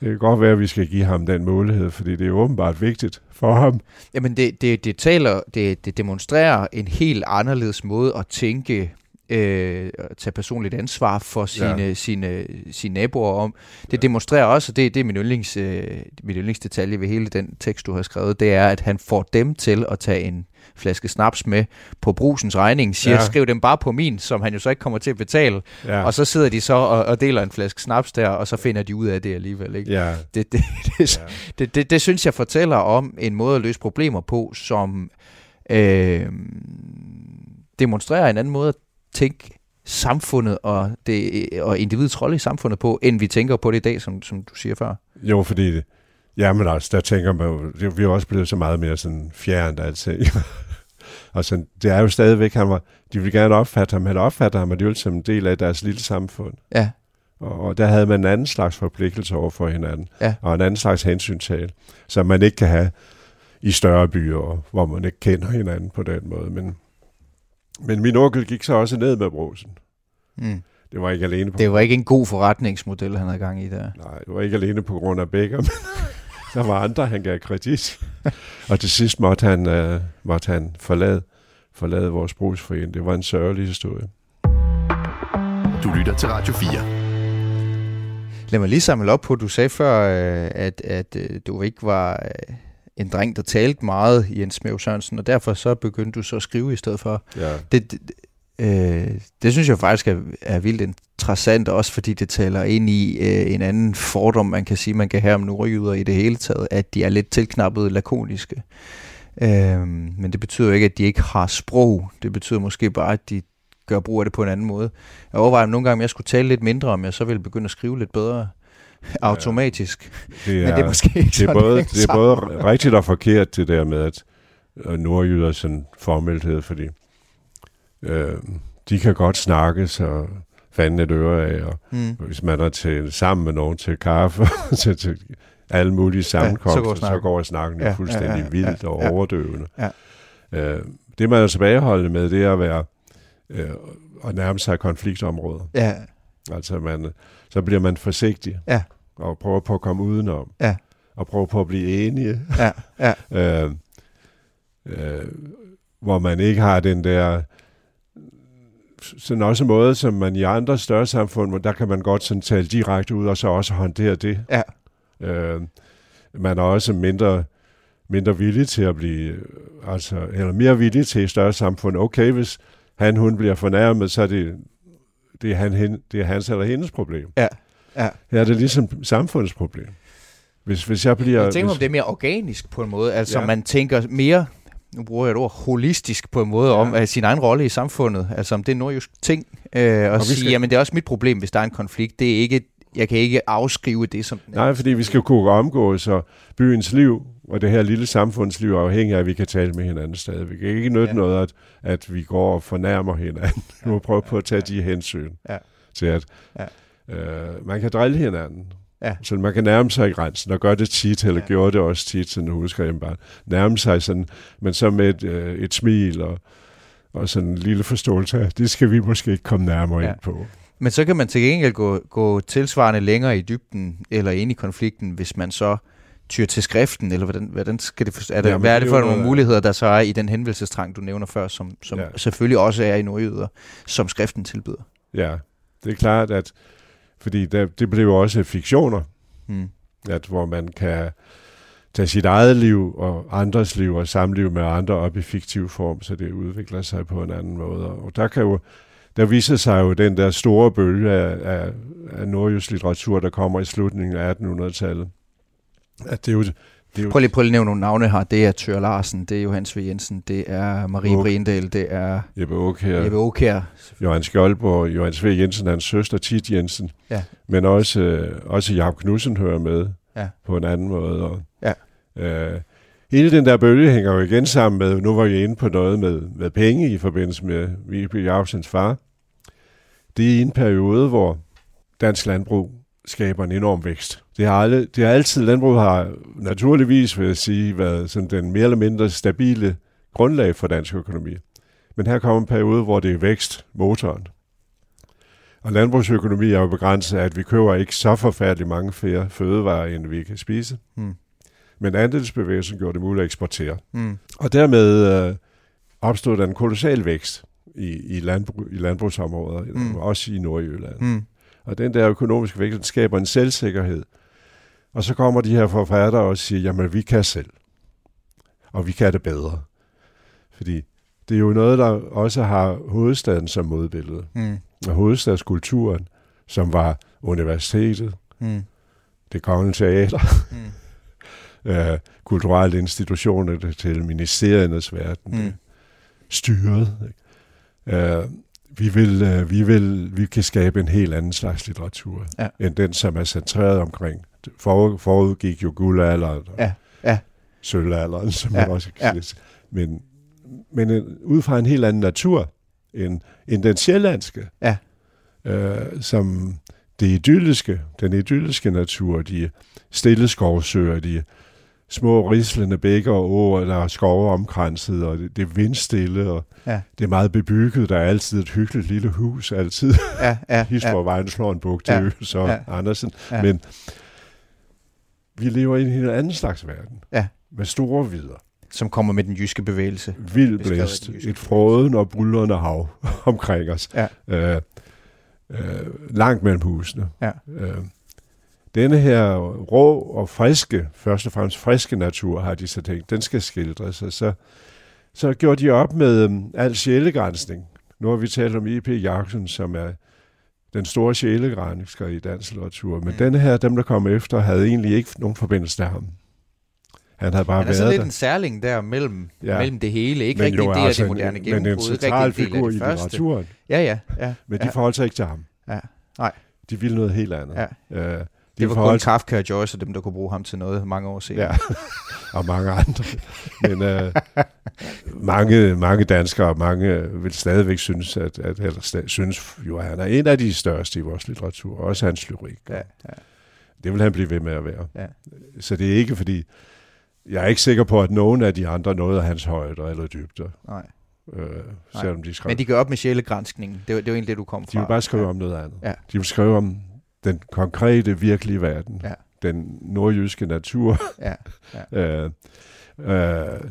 Speaker 4: det kan godt være, at vi skal give ham den mulighed, fordi det er åbenbart vigtigt for ham.
Speaker 3: Jamen, det, det, det taler, det, det demonstrerer en helt anderledes måde at tænke øh, tage personligt ansvar for sine, ja. sine, sine naboer om. Det ja. demonstrerer også, og det, det er min, yndlings, øh, min yndlingsdetalje ved hele den tekst, du har skrevet, det er, at han får dem til at tage en flaske snaps med på brusens regning, siger, ja. skriv dem bare på min, som han jo så ikke kommer til at betale. Ja. Og så sidder de så og, og deler en flaske snaps der, og så finder de ud af det alligevel. Ikke? Ja. Det, det, det, ja. det, det, det synes jeg fortæller om en måde at løse problemer på, som øh, demonstrerer en anden måde at tænke samfundet og, det, og individets rolle i samfundet på, end vi tænker på det i dag, som, som du siger før.
Speaker 4: Jo, fordi det, Ja, men altså, der tænker man jo, vi er også blevet så meget mere sådan fjernt altså. og sådan, det er jo stadigvæk, han var, de vil gerne opfatte ham, eller opfatte ham alligevel som en del af deres lille samfund. Ja. Og, og der havde man en anden slags forpligtelse over for hinanden, ja. og en anden slags hensyntal, som man ikke kan have i større byer, hvor man ikke kender hinanden på den måde. Men, men min onkel gik så også ned med brosen. Mm. Det var ikke alene på...
Speaker 3: Det var ikke en god forretningsmodel, han havde gang i der.
Speaker 4: Nej, det var ikke alene på grund af Becker, men der var andre, han gav kredit. og til sidst måtte han, uh, måtte han forlade, forlade vores brugsforening. Det var en sørgelig historie.
Speaker 2: Du lytter til Radio 4.
Speaker 3: Lad mig lige samle op på, du sagde før, øh, at, at øh, du ikke var en dreng, der talte meget, Jens Smæv Sørensen, og derfor så begyndte du så at skrive i stedet for. Ja. Det, det, øh, det synes jeg faktisk er, er vildt interessant, også fordi det taler ind i øh, en anden fordom, man kan sige, man kan have om nordjyder i det hele taget, at de er lidt tilknappet lakoniske. Øh, men det betyder jo ikke, at de ikke har sprog. Det betyder måske bare, at de gør brug af det på en anden måde. Jeg overvejer nogle gange, om jeg skulle tale lidt mindre, om jeg så ville begynde at skrive lidt bedre automatisk.
Speaker 4: Ja, det er, Men det er måske ikke det er både, det er både rigtigt og forkert, det der med, at nordjyder sådan formelthed, fordi øh, de kan godt snakke så fanden et øre af, og
Speaker 3: Mm.
Speaker 4: hvis man er til, sammen med nogen til kaffe, til, til alle mulige sammenkomster,
Speaker 3: går
Speaker 4: så,
Speaker 3: snakken.
Speaker 4: går snakken
Speaker 3: Ja,
Speaker 4: ja, fuldstændig
Speaker 3: ja, ja,
Speaker 4: ja, vildt
Speaker 3: ja,
Speaker 4: og
Speaker 3: ja.
Speaker 4: overdøvende.
Speaker 3: Ja.
Speaker 4: Øh, det, man er tilbageholdende med, det er at være øh, at nærme sig konfliktområder.
Speaker 3: Ja,
Speaker 4: Altså, man, så bliver man forsigtig
Speaker 3: Ja.
Speaker 4: og prøver på at komme udenom.
Speaker 3: Ja.
Speaker 4: Og prøver på at blive enige.
Speaker 3: ja, ja,
Speaker 4: øh, øh, hvor man ikke har den der sådan også en måde, som man i andre større samfund, hvor der kan man godt sådan tale direkte ud, og så også håndtere det.
Speaker 3: Ja.
Speaker 4: Øh, man er også mindre, mindre villig til at blive, altså, eller mere villig til i større samfund. Okay, hvis han, hun bliver fornærmet, så er det, det, er han, det er hans eller hendes problem.
Speaker 3: Ja. Ja.
Speaker 4: Her er det ligesom samfundets problem. Hvis, hvis jeg bliver...
Speaker 3: Jeg tænker, om
Speaker 4: hvis,
Speaker 3: det er mere organisk på en måde. Altså,
Speaker 4: Ja.
Speaker 3: man tænker mere, nu bruger jeg et ord, holistisk på en måde, ja. om uh, sin egen rolle i samfundet. Altså, om det er nordjysk ting. Uh, og, og sige,
Speaker 4: skal-
Speaker 3: jamen, det er også mit problem, hvis der er en konflikt. Det er ikke, jeg kan ikke afskrive det som...
Speaker 4: Nej, fordi vi skal kunne omgås, så byens liv og det her lille samfundsliv er afhængig af, at vi kan tale med hinanden stadig. Vi kan ikke nytte
Speaker 3: Ja.
Speaker 4: ja. noget, at, at vi går og fornærmer hinanden. Vi må prøve på at tage de hensyn
Speaker 3: Ja.
Speaker 4: til, at
Speaker 3: Ja.
Speaker 4: øh, man kan drille hinanden.
Speaker 3: Ja.
Speaker 4: Så man kan nærme sig i grænsen, og gøre det tit, eller
Speaker 3: Ja.
Speaker 4: ja. gjorde det også tit, sådan husker jeg bare. Nærme sig sådan, men så med et, øh, et smil og, og sådan en lille forståelse af, det skal vi måske ikke komme nærmere
Speaker 3: Ja.
Speaker 4: ja. ind på.
Speaker 3: Men så kan man til gengæld gå, gå tilsvarende længere i dybden, eller ind i konflikten, hvis man så tyr til skriften, eller hvordan, hvordan skal det forstå? Er det,
Speaker 4: Jamen,
Speaker 3: hvad er
Speaker 4: det
Speaker 3: for nogle muligheder, der så er i den henvendelsestrang, du nævner før, som, som ja.
Speaker 4: Ja.
Speaker 3: selvfølgelig også er i nordjyder, som skriften tilbyder?
Speaker 4: Ja, det er klart, at fordi der, det blev jo også fiktioner,
Speaker 3: Hmm.
Speaker 4: at hvor man kan tage sit eget liv og andres liv og samliv med andre op i fiktiv form, så det udvikler sig på en anden måde. Og der kan jo der viser sig jo den der store bølge af, af, af nordjysk litteratur, der kommer i slutningen af 1800-tallet. At det er jo, det er jo
Speaker 3: Prøv lige, prøv lige at nævne nogle navne her. Det er Tør Larsen, det er Johannes V. Jensen, det er Marie
Speaker 4: Åk.
Speaker 3: Brindal, det er
Speaker 4: Jeppe Aukjær,
Speaker 3: Jeppe Aukjær.
Speaker 4: Johan Skjoldborg, Johan V. Jensen, hans søster Tit Jensen,
Speaker 3: Ja.
Speaker 4: men også, øh, også Jacob Knudsen hører med
Speaker 3: Ja.
Speaker 4: på en anden måde. Og,
Speaker 3: Ja.
Speaker 4: øh, hele den der bølge hænger jo igen sammen med, nu var vi inde på noget med, med penge i forbindelse med Viby Jacobsens far. Det er i en periode, hvor dansk landbrug skaber en enorm vækst. Det har, aldrig, det har altid, landbrug har naturligvis, vil jeg sige, været sådan den mere eller mindre stabile grundlag for dansk økonomi. Men her kommer en periode, hvor det er vækstmotoren. Og landbrugsøkonomi er jo begrænset af, at vi køber ikke så forfærdeligt mange flere fødevarer, end vi kan spise.
Speaker 3: Hmm.
Speaker 4: Men andelsbevægelsen gjorde det muligt at eksportere.
Speaker 3: Hmm.
Speaker 4: Og dermed øh, opstod der en kolossal vækst i, i, landbrug, i landbrugsområder,
Speaker 3: Mm.
Speaker 4: mm. også i Nordjylland.
Speaker 3: Hmm.
Speaker 4: Og den der økonomiske vækst skaber en selvsikkerhed. Og så kommer de her forfattere og siger, jamen vi kan selv. Og vi kan det bedre. Fordi det er jo noget, der også har hovedstaden som modbillede.
Speaker 3: Hmm.
Speaker 4: Og hovedstadskulturen, som var universitetet,
Speaker 3: Hmm.
Speaker 4: det kongelige teater,
Speaker 3: Hmm.
Speaker 4: øh, kulturelle institutioner til ministeriernes verden,
Speaker 3: Mm.
Speaker 4: mm. styret. ikke? Øh, vi, vil, øh, vi, vil, vi kan skabe en helt anden slags litteratur,
Speaker 3: Ja.
Speaker 4: end den, som er centreret omkring. For, forudgik jo guldalderen og
Speaker 3: Ja, ja.
Speaker 4: sølvalderen, som
Speaker 3: Ja,
Speaker 4: man også
Speaker 3: ja.
Speaker 4: kan sige. Men, men en, ud fra en helt anden natur, end, end den sjællandske,
Speaker 3: Ja.
Speaker 4: øh, som det idylliske, den idylliske natur, de stille skovsøer, de små rislende bækker og åer, der er skove omkranset, og det, det er vindstille, og
Speaker 3: Ja.
Speaker 4: det er meget bebygget. Der er altid et hyggeligt lille hus, altid.
Speaker 3: Ja, ja,
Speaker 4: His
Speaker 3: ja.
Speaker 4: vejen slår en buk til
Speaker 3: Ja.
Speaker 4: så
Speaker 3: Ja.
Speaker 4: Andersen.
Speaker 3: Ja.
Speaker 4: Men vi lever i en helt anden slags verden.
Speaker 3: Ja.
Speaker 4: Med store vidder.
Speaker 3: Som kommer med den jyske bevægelse.
Speaker 4: Vild blæst. Et fråden og bullrende hav omkring os.
Speaker 3: Ja.
Speaker 4: Øh, øh, langt mellem husene.
Speaker 3: Ja.
Speaker 4: Øh, denne her rå og friske, først og fremmest friske natur, har de så tænkt, den skal skildres. Og så, så gjorde de op med um, al sjælegrænsning. Nu har vi talt om I.P. Jacobsen, som er den store sjælegrænsker i dansk litteratur. Men
Speaker 3: Mm.
Speaker 4: denne her, dem der kom efter, havde egentlig ikke nogen forbindelse til ham. Han havde bare
Speaker 3: Han er sådan
Speaker 4: været
Speaker 3: lidt
Speaker 4: der.
Speaker 3: en særling der mellem, ja.
Speaker 4: Ja.
Speaker 3: mellem det hele. Ikke
Speaker 4: Men
Speaker 3: rigtig
Speaker 4: jo
Speaker 3: af
Speaker 4: altså
Speaker 3: det
Speaker 4: en-
Speaker 3: moderne
Speaker 4: Men en
Speaker 3: gennembrud.
Speaker 4: central
Speaker 3: rigtig en del
Speaker 4: figur
Speaker 3: af
Speaker 4: i
Speaker 3: det
Speaker 4: litteraturen.
Speaker 3: Ja, ja, ja.
Speaker 4: Men
Speaker 3: ja.
Speaker 4: de forholdt sig ikke til ham.
Speaker 3: Ja. Nej.
Speaker 4: De ville noget helt andet.
Speaker 3: Ja.
Speaker 4: Øh,
Speaker 3: det var kun Kafka og Joyce og dem, der kunne bruge ham til noget mange år senere.
Speaker 4: Ja, og mange andre. Men øh, mange, mange danskere mange vil stadigvæk synes, at, at eller stadig, synes jo, at han er en af de største i vores litteratur, også hans lyrik. Ja, ja. Det vil han blive ved med at være. Ja. Så det er ikke fordi, jeg er ikke sikker på, at nogen af de andre nåede hans højder eller dybder.
Speaker 3: Nej.
Speaker 4: Øh, selvom de skrev.
Speaker 3: Men de gør op med sjælegranskningen. Det var, det var egentlig det, du kom fra.
Speaker 4: De vil bare skrive ja. om noget andet. Ja. De vil skrive om den konkrete, virkelige verden. Ja. Den nordjyske natur. Ja. Ja. øh, øh,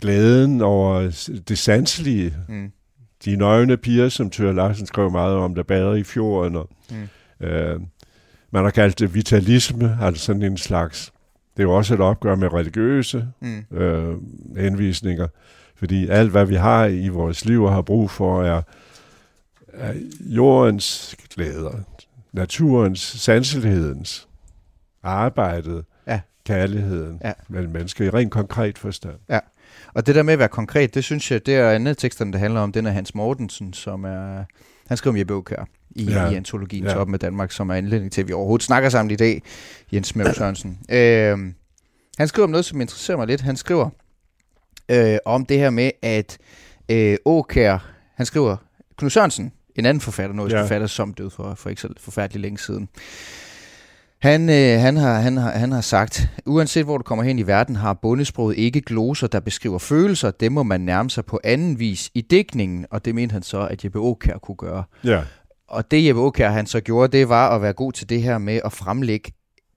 Speaker 4: glæden over det sanselige. Mm. De nøgne piger, som Thyre Larsen skrev meget om, der bader i fjorden. Og, mm. øh, man har kaldt det vitalisme, altså sådan en slags... Det er jo også et opgør med religiøse mm. øh, henvisninger, fordi alt, hvad vi har i vores liv og har brug for, er, er jordens glæder, naturens, sanselighedens, arbejdet, ja. kærligheden ja. mellem mennesker i rent konkret forstand.
Speaker 3: Ja. Og det der med at være konkret, det synes jeg, det er andet teksterne, der handler om. Den er Hans Mortensen, som er... Han skriver om Jeppe Aukær i, ja. i antologien ja. Toppen med Danmark, som er anledning til, at vi overhovedet snakker sammen i dag, Jens Møv Sørensen. Øh, han skriver om noget, som interesserer mig lidt. Han skriver øh, om det her med, at øh, Aukær, han skriver, Knud Sørensen, en anden forfatter, nordisk ja. forfatter, som døde for, for ikke så forfærdeligt længe siden. Han, øh, han, har, han, har, han har sagt, uanset hvor du kommer hen i verden, har bundesproget ikke gloser, der beskriver følelser. Det må man nærme sig på anden vis i dækningen, og det mente han så, at Jeppe Aukær kunne gøre. Ja. Og det Jeppe Aukær han så gjorde, det var at være god til det her med at fremlægge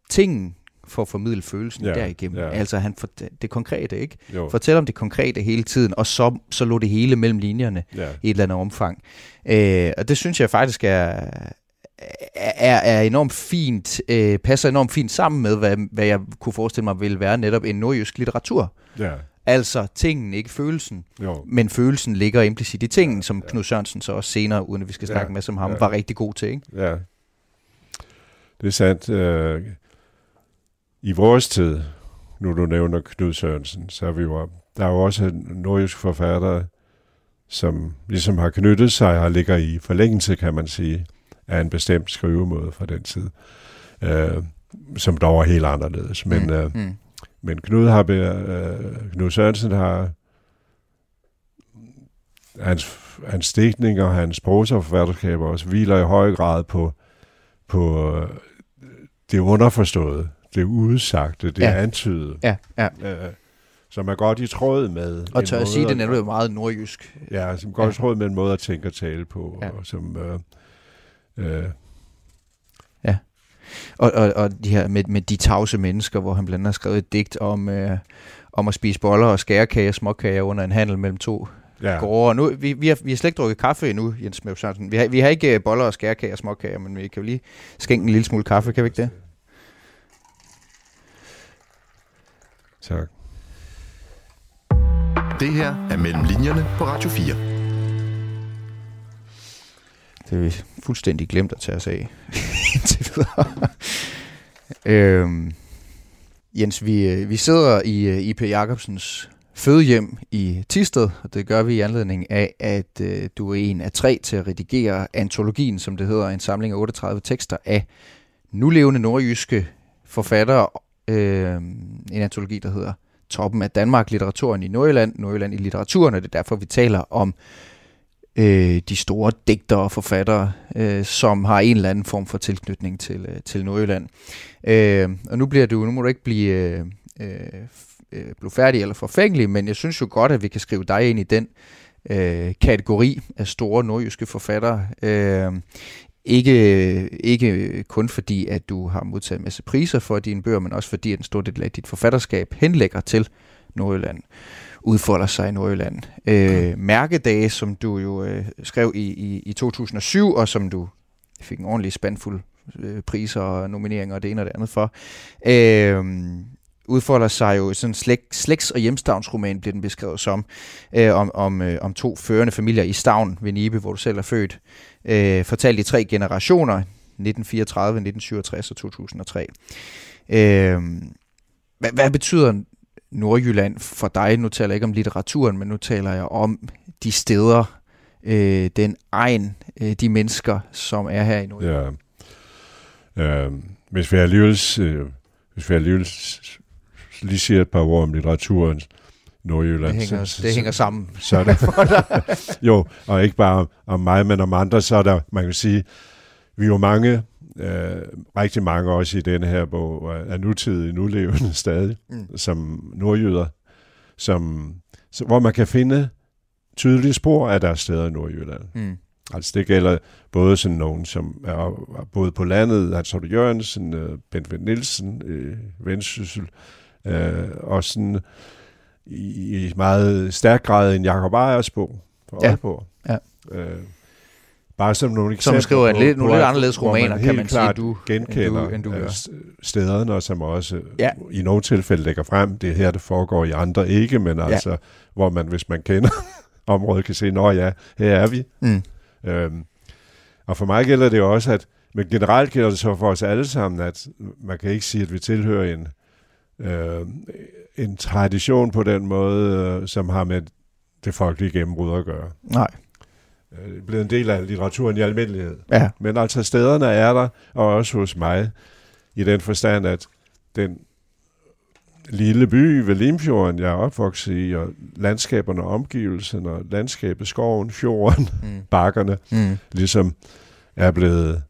Speaker 3: tingen for at formidle følelsen ja, derigennem. Ja. Altså han for, det konkrete, ikke? Jo. Fortæl om det konkrete hele tiden, og så, så lå det hele mellem linjerne ja. i et eller andet omfang. Øh, og det synes jeg faktisk er, er, er enormt fint, øh, passer enormt fint sammen med, hvad, hvad jeg kunne forestille mig ville være netop en nordjysk litteratur. Ja. Altså tingen, ikke følelsen. Jo. Men følelsen ligger implicit i tingen, som Knud Sørensen så også senere, uden at vi skal snakke ja. med som ham, ja. var rigtig god til. Ikke?
Speaker 4: Ja, det er sandt. Øh, I vores tid, nu du nævner Knud Sørensen, så er vi jo, der er jo også nordjyske forfattere, som ligesom har knyttet sig og ligger i forlængelse, kan man sige, af en bestemt skrivemåde fra den tid, øh, som dog er helt anderledes. Men, mm. Øh, mm. men Knud, har, øh, Knud Sørensen har hans, hans dækning og hans prosa og forfatterskaber også hviler i høj grad på, på øh, det underforståede, det udsagte, det ja. antydede. Ja, ja. Øh, som er godt i tråd med...
Speaker 3: Og tør at sige, det er jo meget nordjysk.
Speaker 4: Ja, som godt ja. i tråd med en måde at tænke og tale på, ja. og som... Øh,
Speaker 3: øh, ja. Og, og, og de her med, med de tavse mennesker, hvor han blandt andet har skrevet et digt om, øh, om at spise boller og skærekager og småkager under en handel mellem to ja. gårde. Nu, vi, vi, har, vi har slet ikke drukket kaffe endnu, Jens Møv Sørensen. Vi har, vi har ikke øh, boller og skærekager og småkager, men vi kan jo lige skænke en lille smule kaffe, kan vi ikke det?
Speaker 4: Tak.
Speaker 2: Det her er Mellem Linjerne på Radio 4.
Speaker 3: Det har vi fuldstændig glemt at tage os af indtil videre. øhm, Jens, vi, øh, vi sidder i øh, I.P. Jacobsens fødehjem i Tisted, og det gør vi i anledning af, at uh, du er en af tre til at redigere antologien, som det hedder, en samling af 38 tekster af nulevende nordjyske forfattere øh, en antologi, der hedder toppen af Danmark, litteraturen i Nordjylland, Nordjylland i litteraturen, og det er derfor, vi taler om øh, de store digtere og forfattere, øh, som har en eller anden form for tilknytning til, øh, til Nordjylland. Øh, og nu bliver du, nu må du ikke blive øh, øh, øh, blive færdig eller forfængelig, men jeg synes jo godt, at vi kan skrive dig ind i den øh, kategori af store nordjyske forfattere. Øh, ikke, ikke kun fordi, at du har modtaget en masse priser for dine bøger, men også fordi, at en stor del af dit forfatterskab henlægger til Nordjylland, udfolder sig i Nordjylland. Øh, mærkedage, som du jo øh, skrev i, i, i 2007, og som du fik en ordentlig spandfuld øh, priser og nomineringer og det ene og det andet for, øh, udfolder sig jo sådan slæg, slægts- og hjemstavnsroman, bliver den beskrevet som, øh, om, om, øh, om to førende familier i Stavn ved Nibe, hvor du selv er født, øh, fortalt i tre generationer, 1934, 1967 og 2003. Øh, hvad, hvad betyder Nordjylland for dig? Nu taler jeg ikke om litteraturen, men nu taler jeg om de steder, øh, den egen, øh, de mennesker, som er her i Nordjylland.
Speaker 4: Øh, hvis vi alligevel, øh, hvis vi alligevel lige siger et par ord om litteraturen Nordjylland.
Speaker 3: Det hænger,
Speaker 4: så,
Speaker 3: det hænger sammen.
Speaker 4: Så er det, jo, og ikke bare om mig, men om andre, så er der, man kan sige, vi er jo mange, øh, rigtig mange også i denne her bog, er nutidige, nulevende stadig, mm. som nordjyder, som, så, hvor man kan finde tydelige spor af deres steder i Nordjylland. Mm. Altså det gælder både sådan nogen, som er både på landet, Hans Jørgensen, øh, Bent Nielsen, øh, Vendsyssel, øh, og sådan i, i meget stærk grad en Jacob Ejers bog for ja. Aalborg. Ja. Øh, bare som nogle eksempler
Speaker 3: Som skriver en lidt, nogle lidt anderledes romaner, kan man sige,
Speaker 4: du genkender end du, end du gør. stederne, og som også ja. i nogle tilfælde lægger frem, det er her, det foregår i andre ikke, men ja. altså, hvor man, hvis man kender området, kan se, nå ja, her er vi. Mm. Øhm, og for mig gælder det også, at men generelt gælder det så for os alle sammen, at man kan ikke sige, at vi tilhører en, øh, en tradition på den måde, øh, som har med det folkelige gennembrud at gøre.
Speaker 3: Nej.
Speaker 4: Øh, det er blevet en del af litteraturen i almindelighed. Ja. Men altså stederne er der, og også hos mig, i den forstand, at den lille by ved Limfjorden, jeg er opvokset i, og landskaberne omgivelserne, landskabet, skoven, fjorden, mm. bakkerne, mm. ligesom er blevet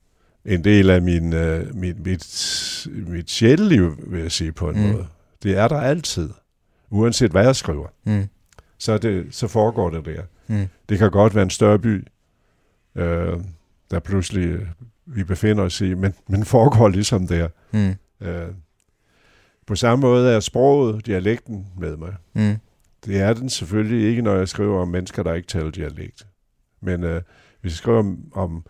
Speaker 4: en del af min, uh, mit, mit, mit sjæleliv, vil jeg sige på en mm. måde. Det er der altid, uanset hvad jeg skriver. Mm. Så, det, så foregår det der. Mm. Det kan godt være en større by, øh, der pludselig vi befinder os i, men, men foregår ligesom der. Mm. Øh, på samme måde er sproget, dialekten med mig. Mm. Det er den selvfølgelig ikke, når jeg skriver om mennesker, der ikke taler dialekt. Men øh, hvis jeg skriver om, om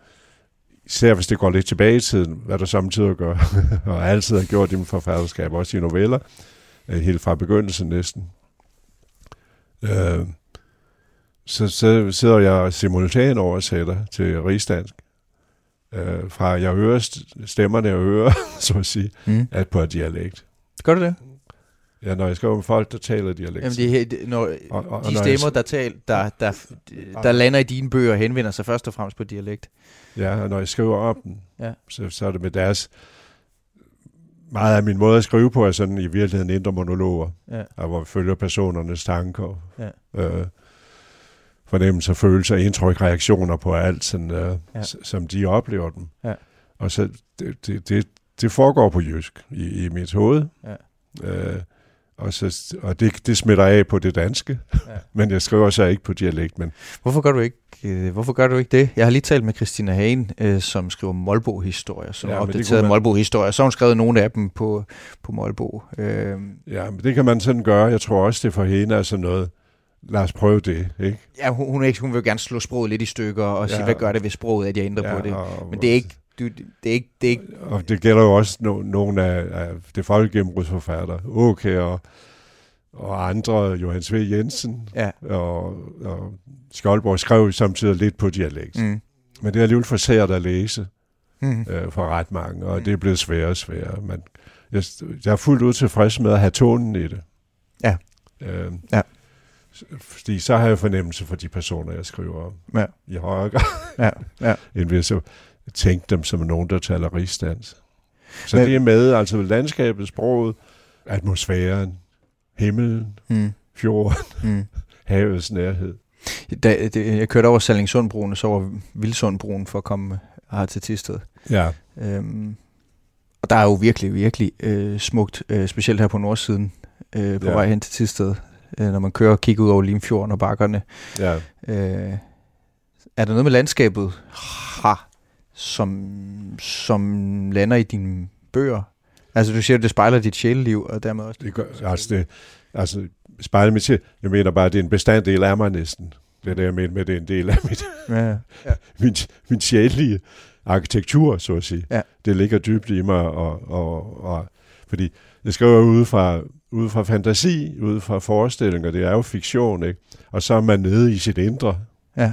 Speaker 4: især hvis det går lidt tilbage i tiden, hvad der samtidig gør, og altid har gjort i min forfatterskab, også i noveller, øh, helt fra begyndelsen næsten. Øh, så, så sidder jeg simultan oversætter til rigsdansk. Øh, fra jeg hører stemmerne, jeg hører, så at sige, mm. at på et dialekt.
Speaker 3: Gør du det?
Speaker 4: Ja, når jeg skriver om folk, der taler dialekt.
Speaker 3: Jamen, de, når, og, og, de stemmer, der, tal, der, der, der lander i dine bøger, henvender sig først og fremmest på dialekt.
Speaker 4: Ja, og når jeg skriver om den, ja. så, så er det med deres... Meget af min måde at skrive på er sådan i virkeligheden indre monologer, ja. hvor vi følger personernes tanker, ja. øh, fornemmelser, følelser, indtryk, reaktioner på alt, sådan, øh, ja. som de oplever dem. Ja. Og så det, det, det, det foregår på jysk i, i mit hoved. Ja. Øh, og, så, og det, det smitter af på det danske, ja. men jeg skriver så ikke på dialekt. Men
Speaker 3: hvorfor gør du ikke øh, hvorfor gør du ikke det? Jeg har lige talt med Christina Hagen, øh, som skriver Molbo-historier, som ja, har opdateret man... Molbo-historier. Så har hun skrevet nogle af dem på, på Molbo.
Speaker 4: Øh. Ja, men det kan man sådan gøre. Jeg tror også, det for hende er sådan noget, lad os prøve det, ikke?
Speaker 3: Ja, hun, hun, hun vil gerne slå sproget lidt i stykker og ja. sige, hvad gør det ved sproget, at jeg ændrer ja, på det? Men det er ikke, du, det er ikke, det er ikke...
Speaker 4: Og det gælder jo også no, nogle af, af det folkegennembrudsforfatter, okay, og, og andre, Johannes V. Jensen ja. og, og Skjoldborg skrev samtidig lidt på dialekt. Mm. Men det er alligevel for sært at læse mm. øh, for ret mange, og mm. det er blevet sværere og sværere. Men jeg, jeg er fuldt ud tilfreds med at have tonen i det.
Speaker 3: Ja. Øh, ja.
Speaker 4: Fordi så har jeg fornemmelse for de personer, jeg skriver om. Ja. I højere grad. ja. Ja. end hvis jeg tænke dem som nogen, der taler rigsdansk. Så Men, det er med, altså landskabet, sproget, atmosfæren, himlen, mm. fjorden, mm. havets nærhed.
Speaker 3: Da, det, jeg kørte over Sallingsundbroen og så over Vildsundbroen for at komme her til Tisted. Ja. Øhm, og der er jo virkelig, virkelig øh, smukt, øh, specielt her på nordsiden, øh, på ja. vej hen til Tisted, øh, når man kører og kigger ud over Limfjorden og bakkerne. Ja. Øh, er der noget med landskabet? Som, som lander i dine bøger? Altså du siger, at det spejler dit sjæleliv, og dermed også...
Speaker 4: Det gør, altså, det, altså spejler mit sjæl. Jeg mener bare, at det er en bestanddel af mig næsten. Det er det, jeg mener med, det er en del af mit, ja, ja. min, min sjælelige arkitektur, så at sige. Ja. Det ligger dybt i mig, og, og, og fordi jeg skriver ude fra, ude fra fantasi, ude fra forestillinger, det er jo fiktion, ikke? Og så er man nede i sit indre. Ja.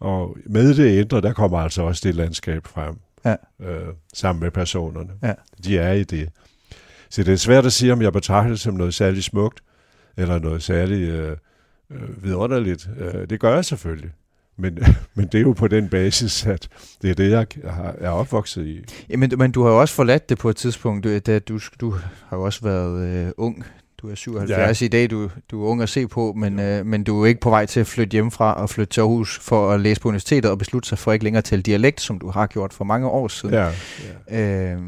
Speaker 4: Og med det indre, der kommer altså også det landskab frem, ja. øh, sammen med personerne. Ja. De er i det. Så det er svært at sige, om jeg betragter det som noget særligt smukt, eller noget særligt øh, øh, vidunderligt. Øh, det gør jeg selvfølgelig. Men, men det er jo på den basis, at det er det, jeg er opvokset i.
Speaker 3: Ja, men, men du har jo også forladt det på et tidspunkt, da du, du har jo også været øh, ung. Du er 77 ja. i dag, du, du er ung at se på, men, øh, men du er ikke på vej til at flytte hjemmefra og flytte til Aarhus for at læse på universitetet og beslutte sig for ikke længere at tale dialekt, som du har gjort for mange år siden.
Speaker 4: Ja,
Speaker 3: ja. Øh,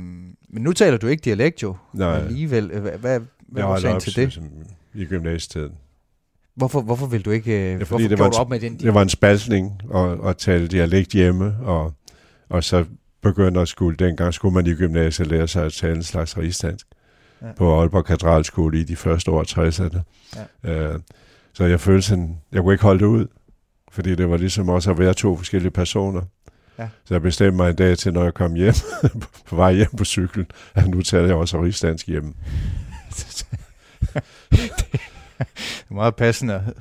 Speaker 3: men nu taler du ikke dialekt jo
Speaker 4: Nej.
Speaker 3: alligevel. Hvad, hvad, hvad var sagen til det?
Speaker 4: I gymnasietiden.
Speaker 3: Hvorfor, hvorfor vil du ikke, ja, hvorfor
Speaker 4: det
Speaker 3: var
Speaker 4: en,
Speaker 3: op med den?
Speaker 4: Det var en spaltning at, at tale dialekt hjemme, og, og så begyndte at skulle, dengang skulle man i gymnasiet lære sig at tale en slags rigsdansk ja. på Aalborg Katedralskole i de første år 60'erne. Ja. Uh, så jeg følte sådan, jeg kunne ikke holde det ud, fordi det var ligesom også at være to forskellige personer. Ja. Så jeg bestemte mig en dag til, når jeg kom hjem, på vej hjem på cyklen, at nu tager jeg også rigsdansk hjemme.
Speaker 3: det er meget passende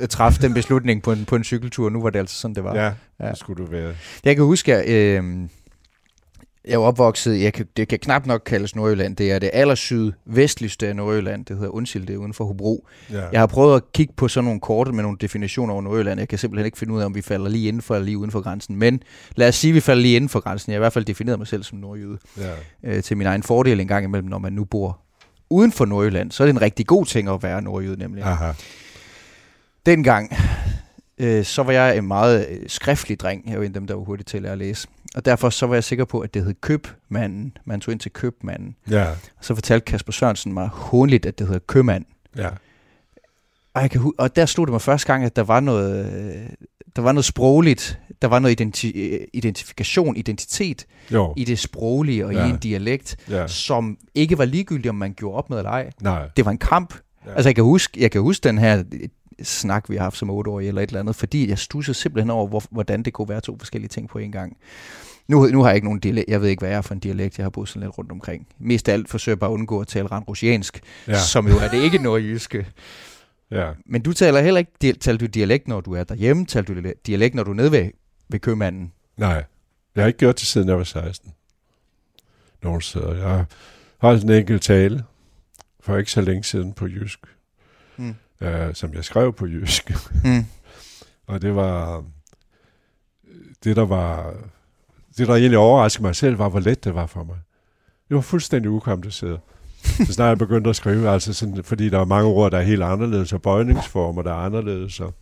Speaker 3: at træffe den beslutning på en, på en cykeltur. Nu var det altså sådan, det var.
Speaker 4: Ja, ja. det skulle du være.
Speaker 3: Jeg kan huske, at øh, jeg er opvokset, jeg kan, det kan knap nok kaldes Nordjylland, det er det aller sydvestligste af Nordjylland, det hedder Undsild, det er uden for Hobro. Ja. Jeg har prøvet at kigge på sådan nogle kort med nogle definitioner over Nordjylland, jeg kan simpelthen ikke finde ud af, om vi falder lige inden for eller lige uden for grænsen, men lad os sige, at vi falder lige inden for grænsen. Jeg har i hvert fald defineret mig selv som nordjyde, ja. øh, til min egen fordel en gang imellem, når man nu bor uden for Nordjylland, så er det en rigtig god ting at være nordjyde nemlig.
Speaker 4: Aha.
Speaker 3: Dengang, øh, så var jeg en meget øh, skriftlig dreng. Jeg var en af dem, der var hurtigt til at læse. Og derfor så var jeg sikker på, at det hed købmanden. Man tog ind til købmanden.
Speaker 4: Ja.
Speaker 3: Og så fortalte Kasper Sørensen mig håndligt, at det hedder købmand.
Speaker 4: Ja.
Speaker 3: Og, jeg kan, og der stod det mig første gang, at der var noget, øh, der var noget sprogligt, der var noget identi- øh, identifikation, identitet
Speaker 4: jo.
Speaker 3: i det sproglige og ja. i en dialekt,
Speaker 4: ja.
Speaker 3: som ikke var ligegyldigt, om man gjorde op med eller ej.
Speaker 4: Nej.
Speaker 3: Det var en kamp. Ja. Altså jeg kan, huske, jeg kan huske den her snak, vi har haft som otteårige eller et eller andet, fordi jeg stussede simpelthen over, hvor, hvordan det kunne være to forskellige ting på en gang. Nu, nu har jeg ikke nogen dialekt. Jeg ved ikke, hvad jeg er for en dialekt. Jeg har boet sådan lidt rundt omkring. Mest af alt forsøger jeg bare at undgå at tale randrusiansk, ja. som jo er det ikke nordjyske.
Speaker 4: Ja.
Speaker 3: Men du taler heller ikke, taler du dialekt, når du er derhjemme? Taler du dialekt, når du er nede ved, ved købmanden?
Speaker 4: Nej, jeg har ikke gjort det siden jeg var 16. Nogen steder. Jeg har en enkelt tale for ikke så længe siden på jysk. Øh, som jeg skrev på jysk. Mm. og det var, det der var, det der egentlig overraskede mig selv, var, hvor let det var for mig. Det var fuldstændig ukompliceret. Så snart jeg begyndte at skrive, altså sådan, fordi der er mange ord, der er helt anderledes, og bøjningsformer, der er anderledes, og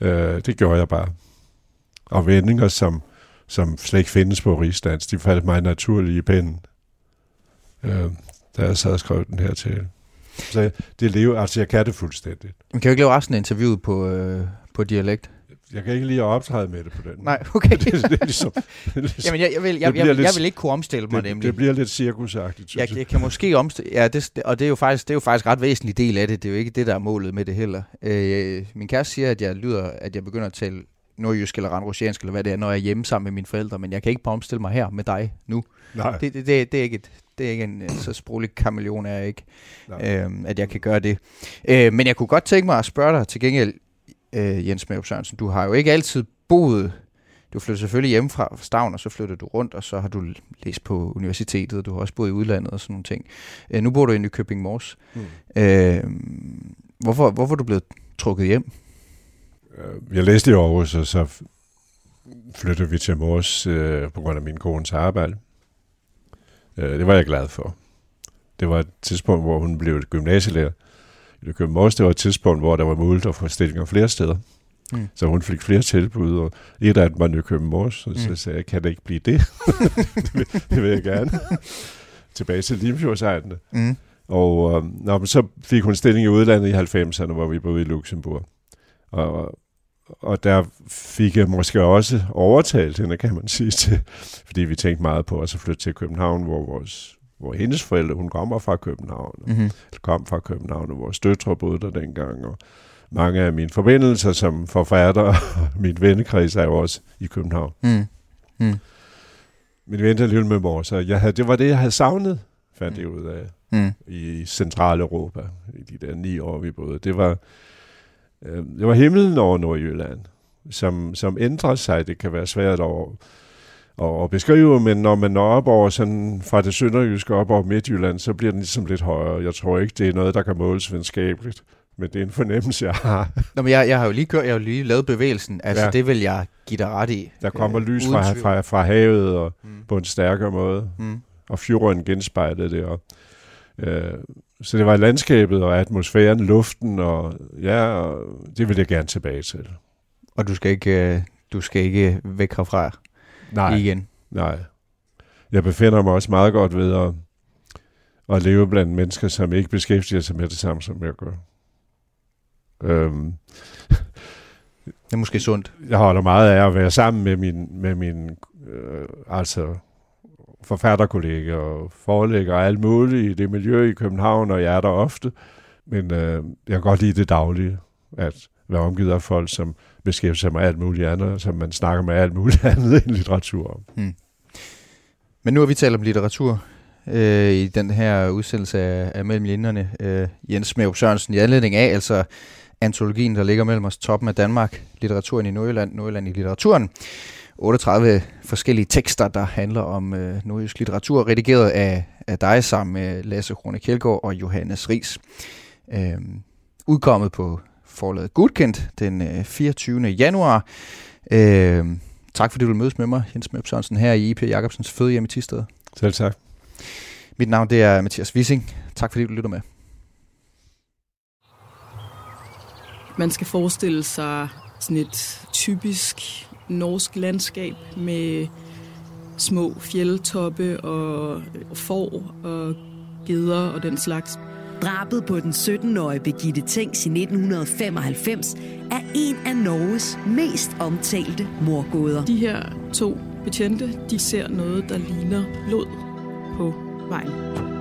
Speaker 4: øh, det gjorde jeg bare. Og vendinger, som, som slet ikke findes på rigsdansk, de faldt mig naturligt i pinden, øh, da jeg sad og skrev den her til. Så det lever, altså jeg kan det fuldstændigt.
Speaker 3: Men kan du ikke lave resten af interviewet på, øh, på dialekt?
Speaker 4: Jeg kan ikke lige optræde med det på den.
Speaker 3: Nej, okay. det,
Speaker 4: det er ligesom, det ligesom,
Speaker 3: Jamen, jeg, jeg, vil, jeg, jeg, jeg, lidt, jeg vil ikke kunne omstille mig
Speaker 4: det,
Speaker 3: nemlig.
Speaker 4: Det bliver lidt cirkusagtigt,
Speaker 3: jeg. Jeg kan måske omstille, ja, det, og det er, jo faktisk, det er jo faktisk ret væsentlig del af det. Det er jo ikke det, der er målet med det heller. Øh, min kæreste siger, at jeg lyder, at jeg begynder at tale nordjysk eller randrusiansk, eller hvad det er, når jeg er hjemme sammen med mine forældre, men jeg kan ikke bare omstille mig her med dig nu.
Speaker 4: Nej.
Speaker 3: Det, det, det, det, er ikke et, det er ikke en så sproglig kameleon, er jeg ikke, øhm, at jeg kan gøre det. Øh, men jeg kunne godt tænke mig at spørge dig til gengæld, øh, Jens Mørup Sørensen, du har jo ikke altid boet, du flyttede selvfølgelig hjem fra Stavn, og så flyttede du rundt, og så har du læst på universitetet, og du har også boet i udlandet og sådan nogle ting. Øh, nu bor du i Nykøbing Mors. Mm. Øh, hvorfor, hvorfor er du blevet trukket hjem?
Speaker 4: Øh, jeg læste i Aarhus, og så flyttede vi til Mors øh, på grund af min kones arbejde. Øh, det var jeg glad for. Det var et tidspunkt, hvor hun blev gymnasielærer. I Mors, det var et tidspunkt, hvor der var muligt at få stillinger flere steder. Mm. Så hun fik flere tilbud, og et af dem var Nykøbing Mors, og så mm. sagde jeg, kan det ikke blive det? det, vil, det vil jeg gerne. Tilbage til Limfjordsejlene. Mm. Og øh, når, så fik hun stilling i udlandet i 90'erne, hvor vi boede i Luxembourg. Og, og der fik jeg måske også overtalt hende, kan man sige, til, fordi vi tænkte meget på at flytte til København, hvor vores hvor hendes forældre, hun kommer fra København, mm-hmm. kom fra København, og vores døtre boede der dengang, og mange af mine forbindelser som forfatter og min vennekreds er jo også i København. Mm. Mm. Min ven er lidt med mor, så jeg havde, det var det, jeg havde savnet, fandt jeg ud af, mm. i Centraleuropa, i de der ni år, vi boede. Det var, øh, det var himlen over Nordjylland, som, som ændrer sig. Det kan være svært at, at, at beskrive, men når man når op over sådan, fra det sønderjyske op over Midtjylland, så bliver den ligesom lidt højere. Jeg tror ikke, det er noget, der kan måles venskabeligt men det er en fornemmelse, jeg har.
Speaker 3: Nå, men jeg, jeg har jo lige kørt, jeg har jo lige lavet bevægelsen. Altså, ja. det vil jeg give dig ret i.
Speaker 4: Der kommer øh, lys fra, fra, fra havet og mm. på en stærkere måde. Mm. Og fjorden genspejlede det. Og, øh, så det var landskabet og atmosfæren, luften, og ja, og det vil jeg gerne tilbage til.
Speaker 3: Og du skal ikke, øh, du skal ikke væk herfra
Speaker 4: nej,
Speaker 3: igen?
Speaker 4: Nej. Jeg befinder mig også meget godt ved at, at leve blandt mennesker, som ikke beskæftiger sig med det samme, som jeg gør. Øhm,
Speaker 3: det er måske sundt.
Speaker 4: Jeg holder meget af at være sammen med min, med min øh, altså forfatterkolleger og forelægger og alt muligt i det miljø i København, og jeg er der ofte. Men øh, jeg kan godt lide det daglige, at være omgivet af folk, som beskæftiger sig med alt muligt andet, som man snakker med alt muligt andet end litteratur om. Hmm.
Speaker 3: Men nu har vi talt om litteratur øh, i den her udsendelse af, af Mellem Linjerne. Øh, Jens Smeup Sørensen, i anledning af altså antologien, der ligger mellem os, toppen af Danmark, litteraturen i Nordjylland, Nordjylland i litteraturen. 38 forskellige tekster, der handler om øh, nordjysk litteratur, redigeret af, af dig sammen med Lasse Krone Kjeldgaard og Johannes Ries. Øh, udkommet på forlaget Gudkendt den øh, 24. januar. Øh, tak fordi du vil mødes med mig, Jens Møb Sørensen, her i IP Jacobsens fødehjem i Tisted.
Speaker 4: Selv tak.
Speaker 3: Mit navn det er Mathias Wissing. Tak fordi du lytter med.
Speaker 1: Man skal forestille sig sådan et typisk norsk landskab med små fjeldtoppe og får og geder og den slags.
Speaker 5: Drabet på den 17-årige Birgitte Tengs i 1995 er en af Norges mest omtalte morgåder.
Speaker 1: De her to betjente, de ser noget, der ligner blod på vejen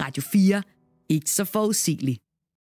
Speaker 5: Radio 4. Ikke så forudsigeligt.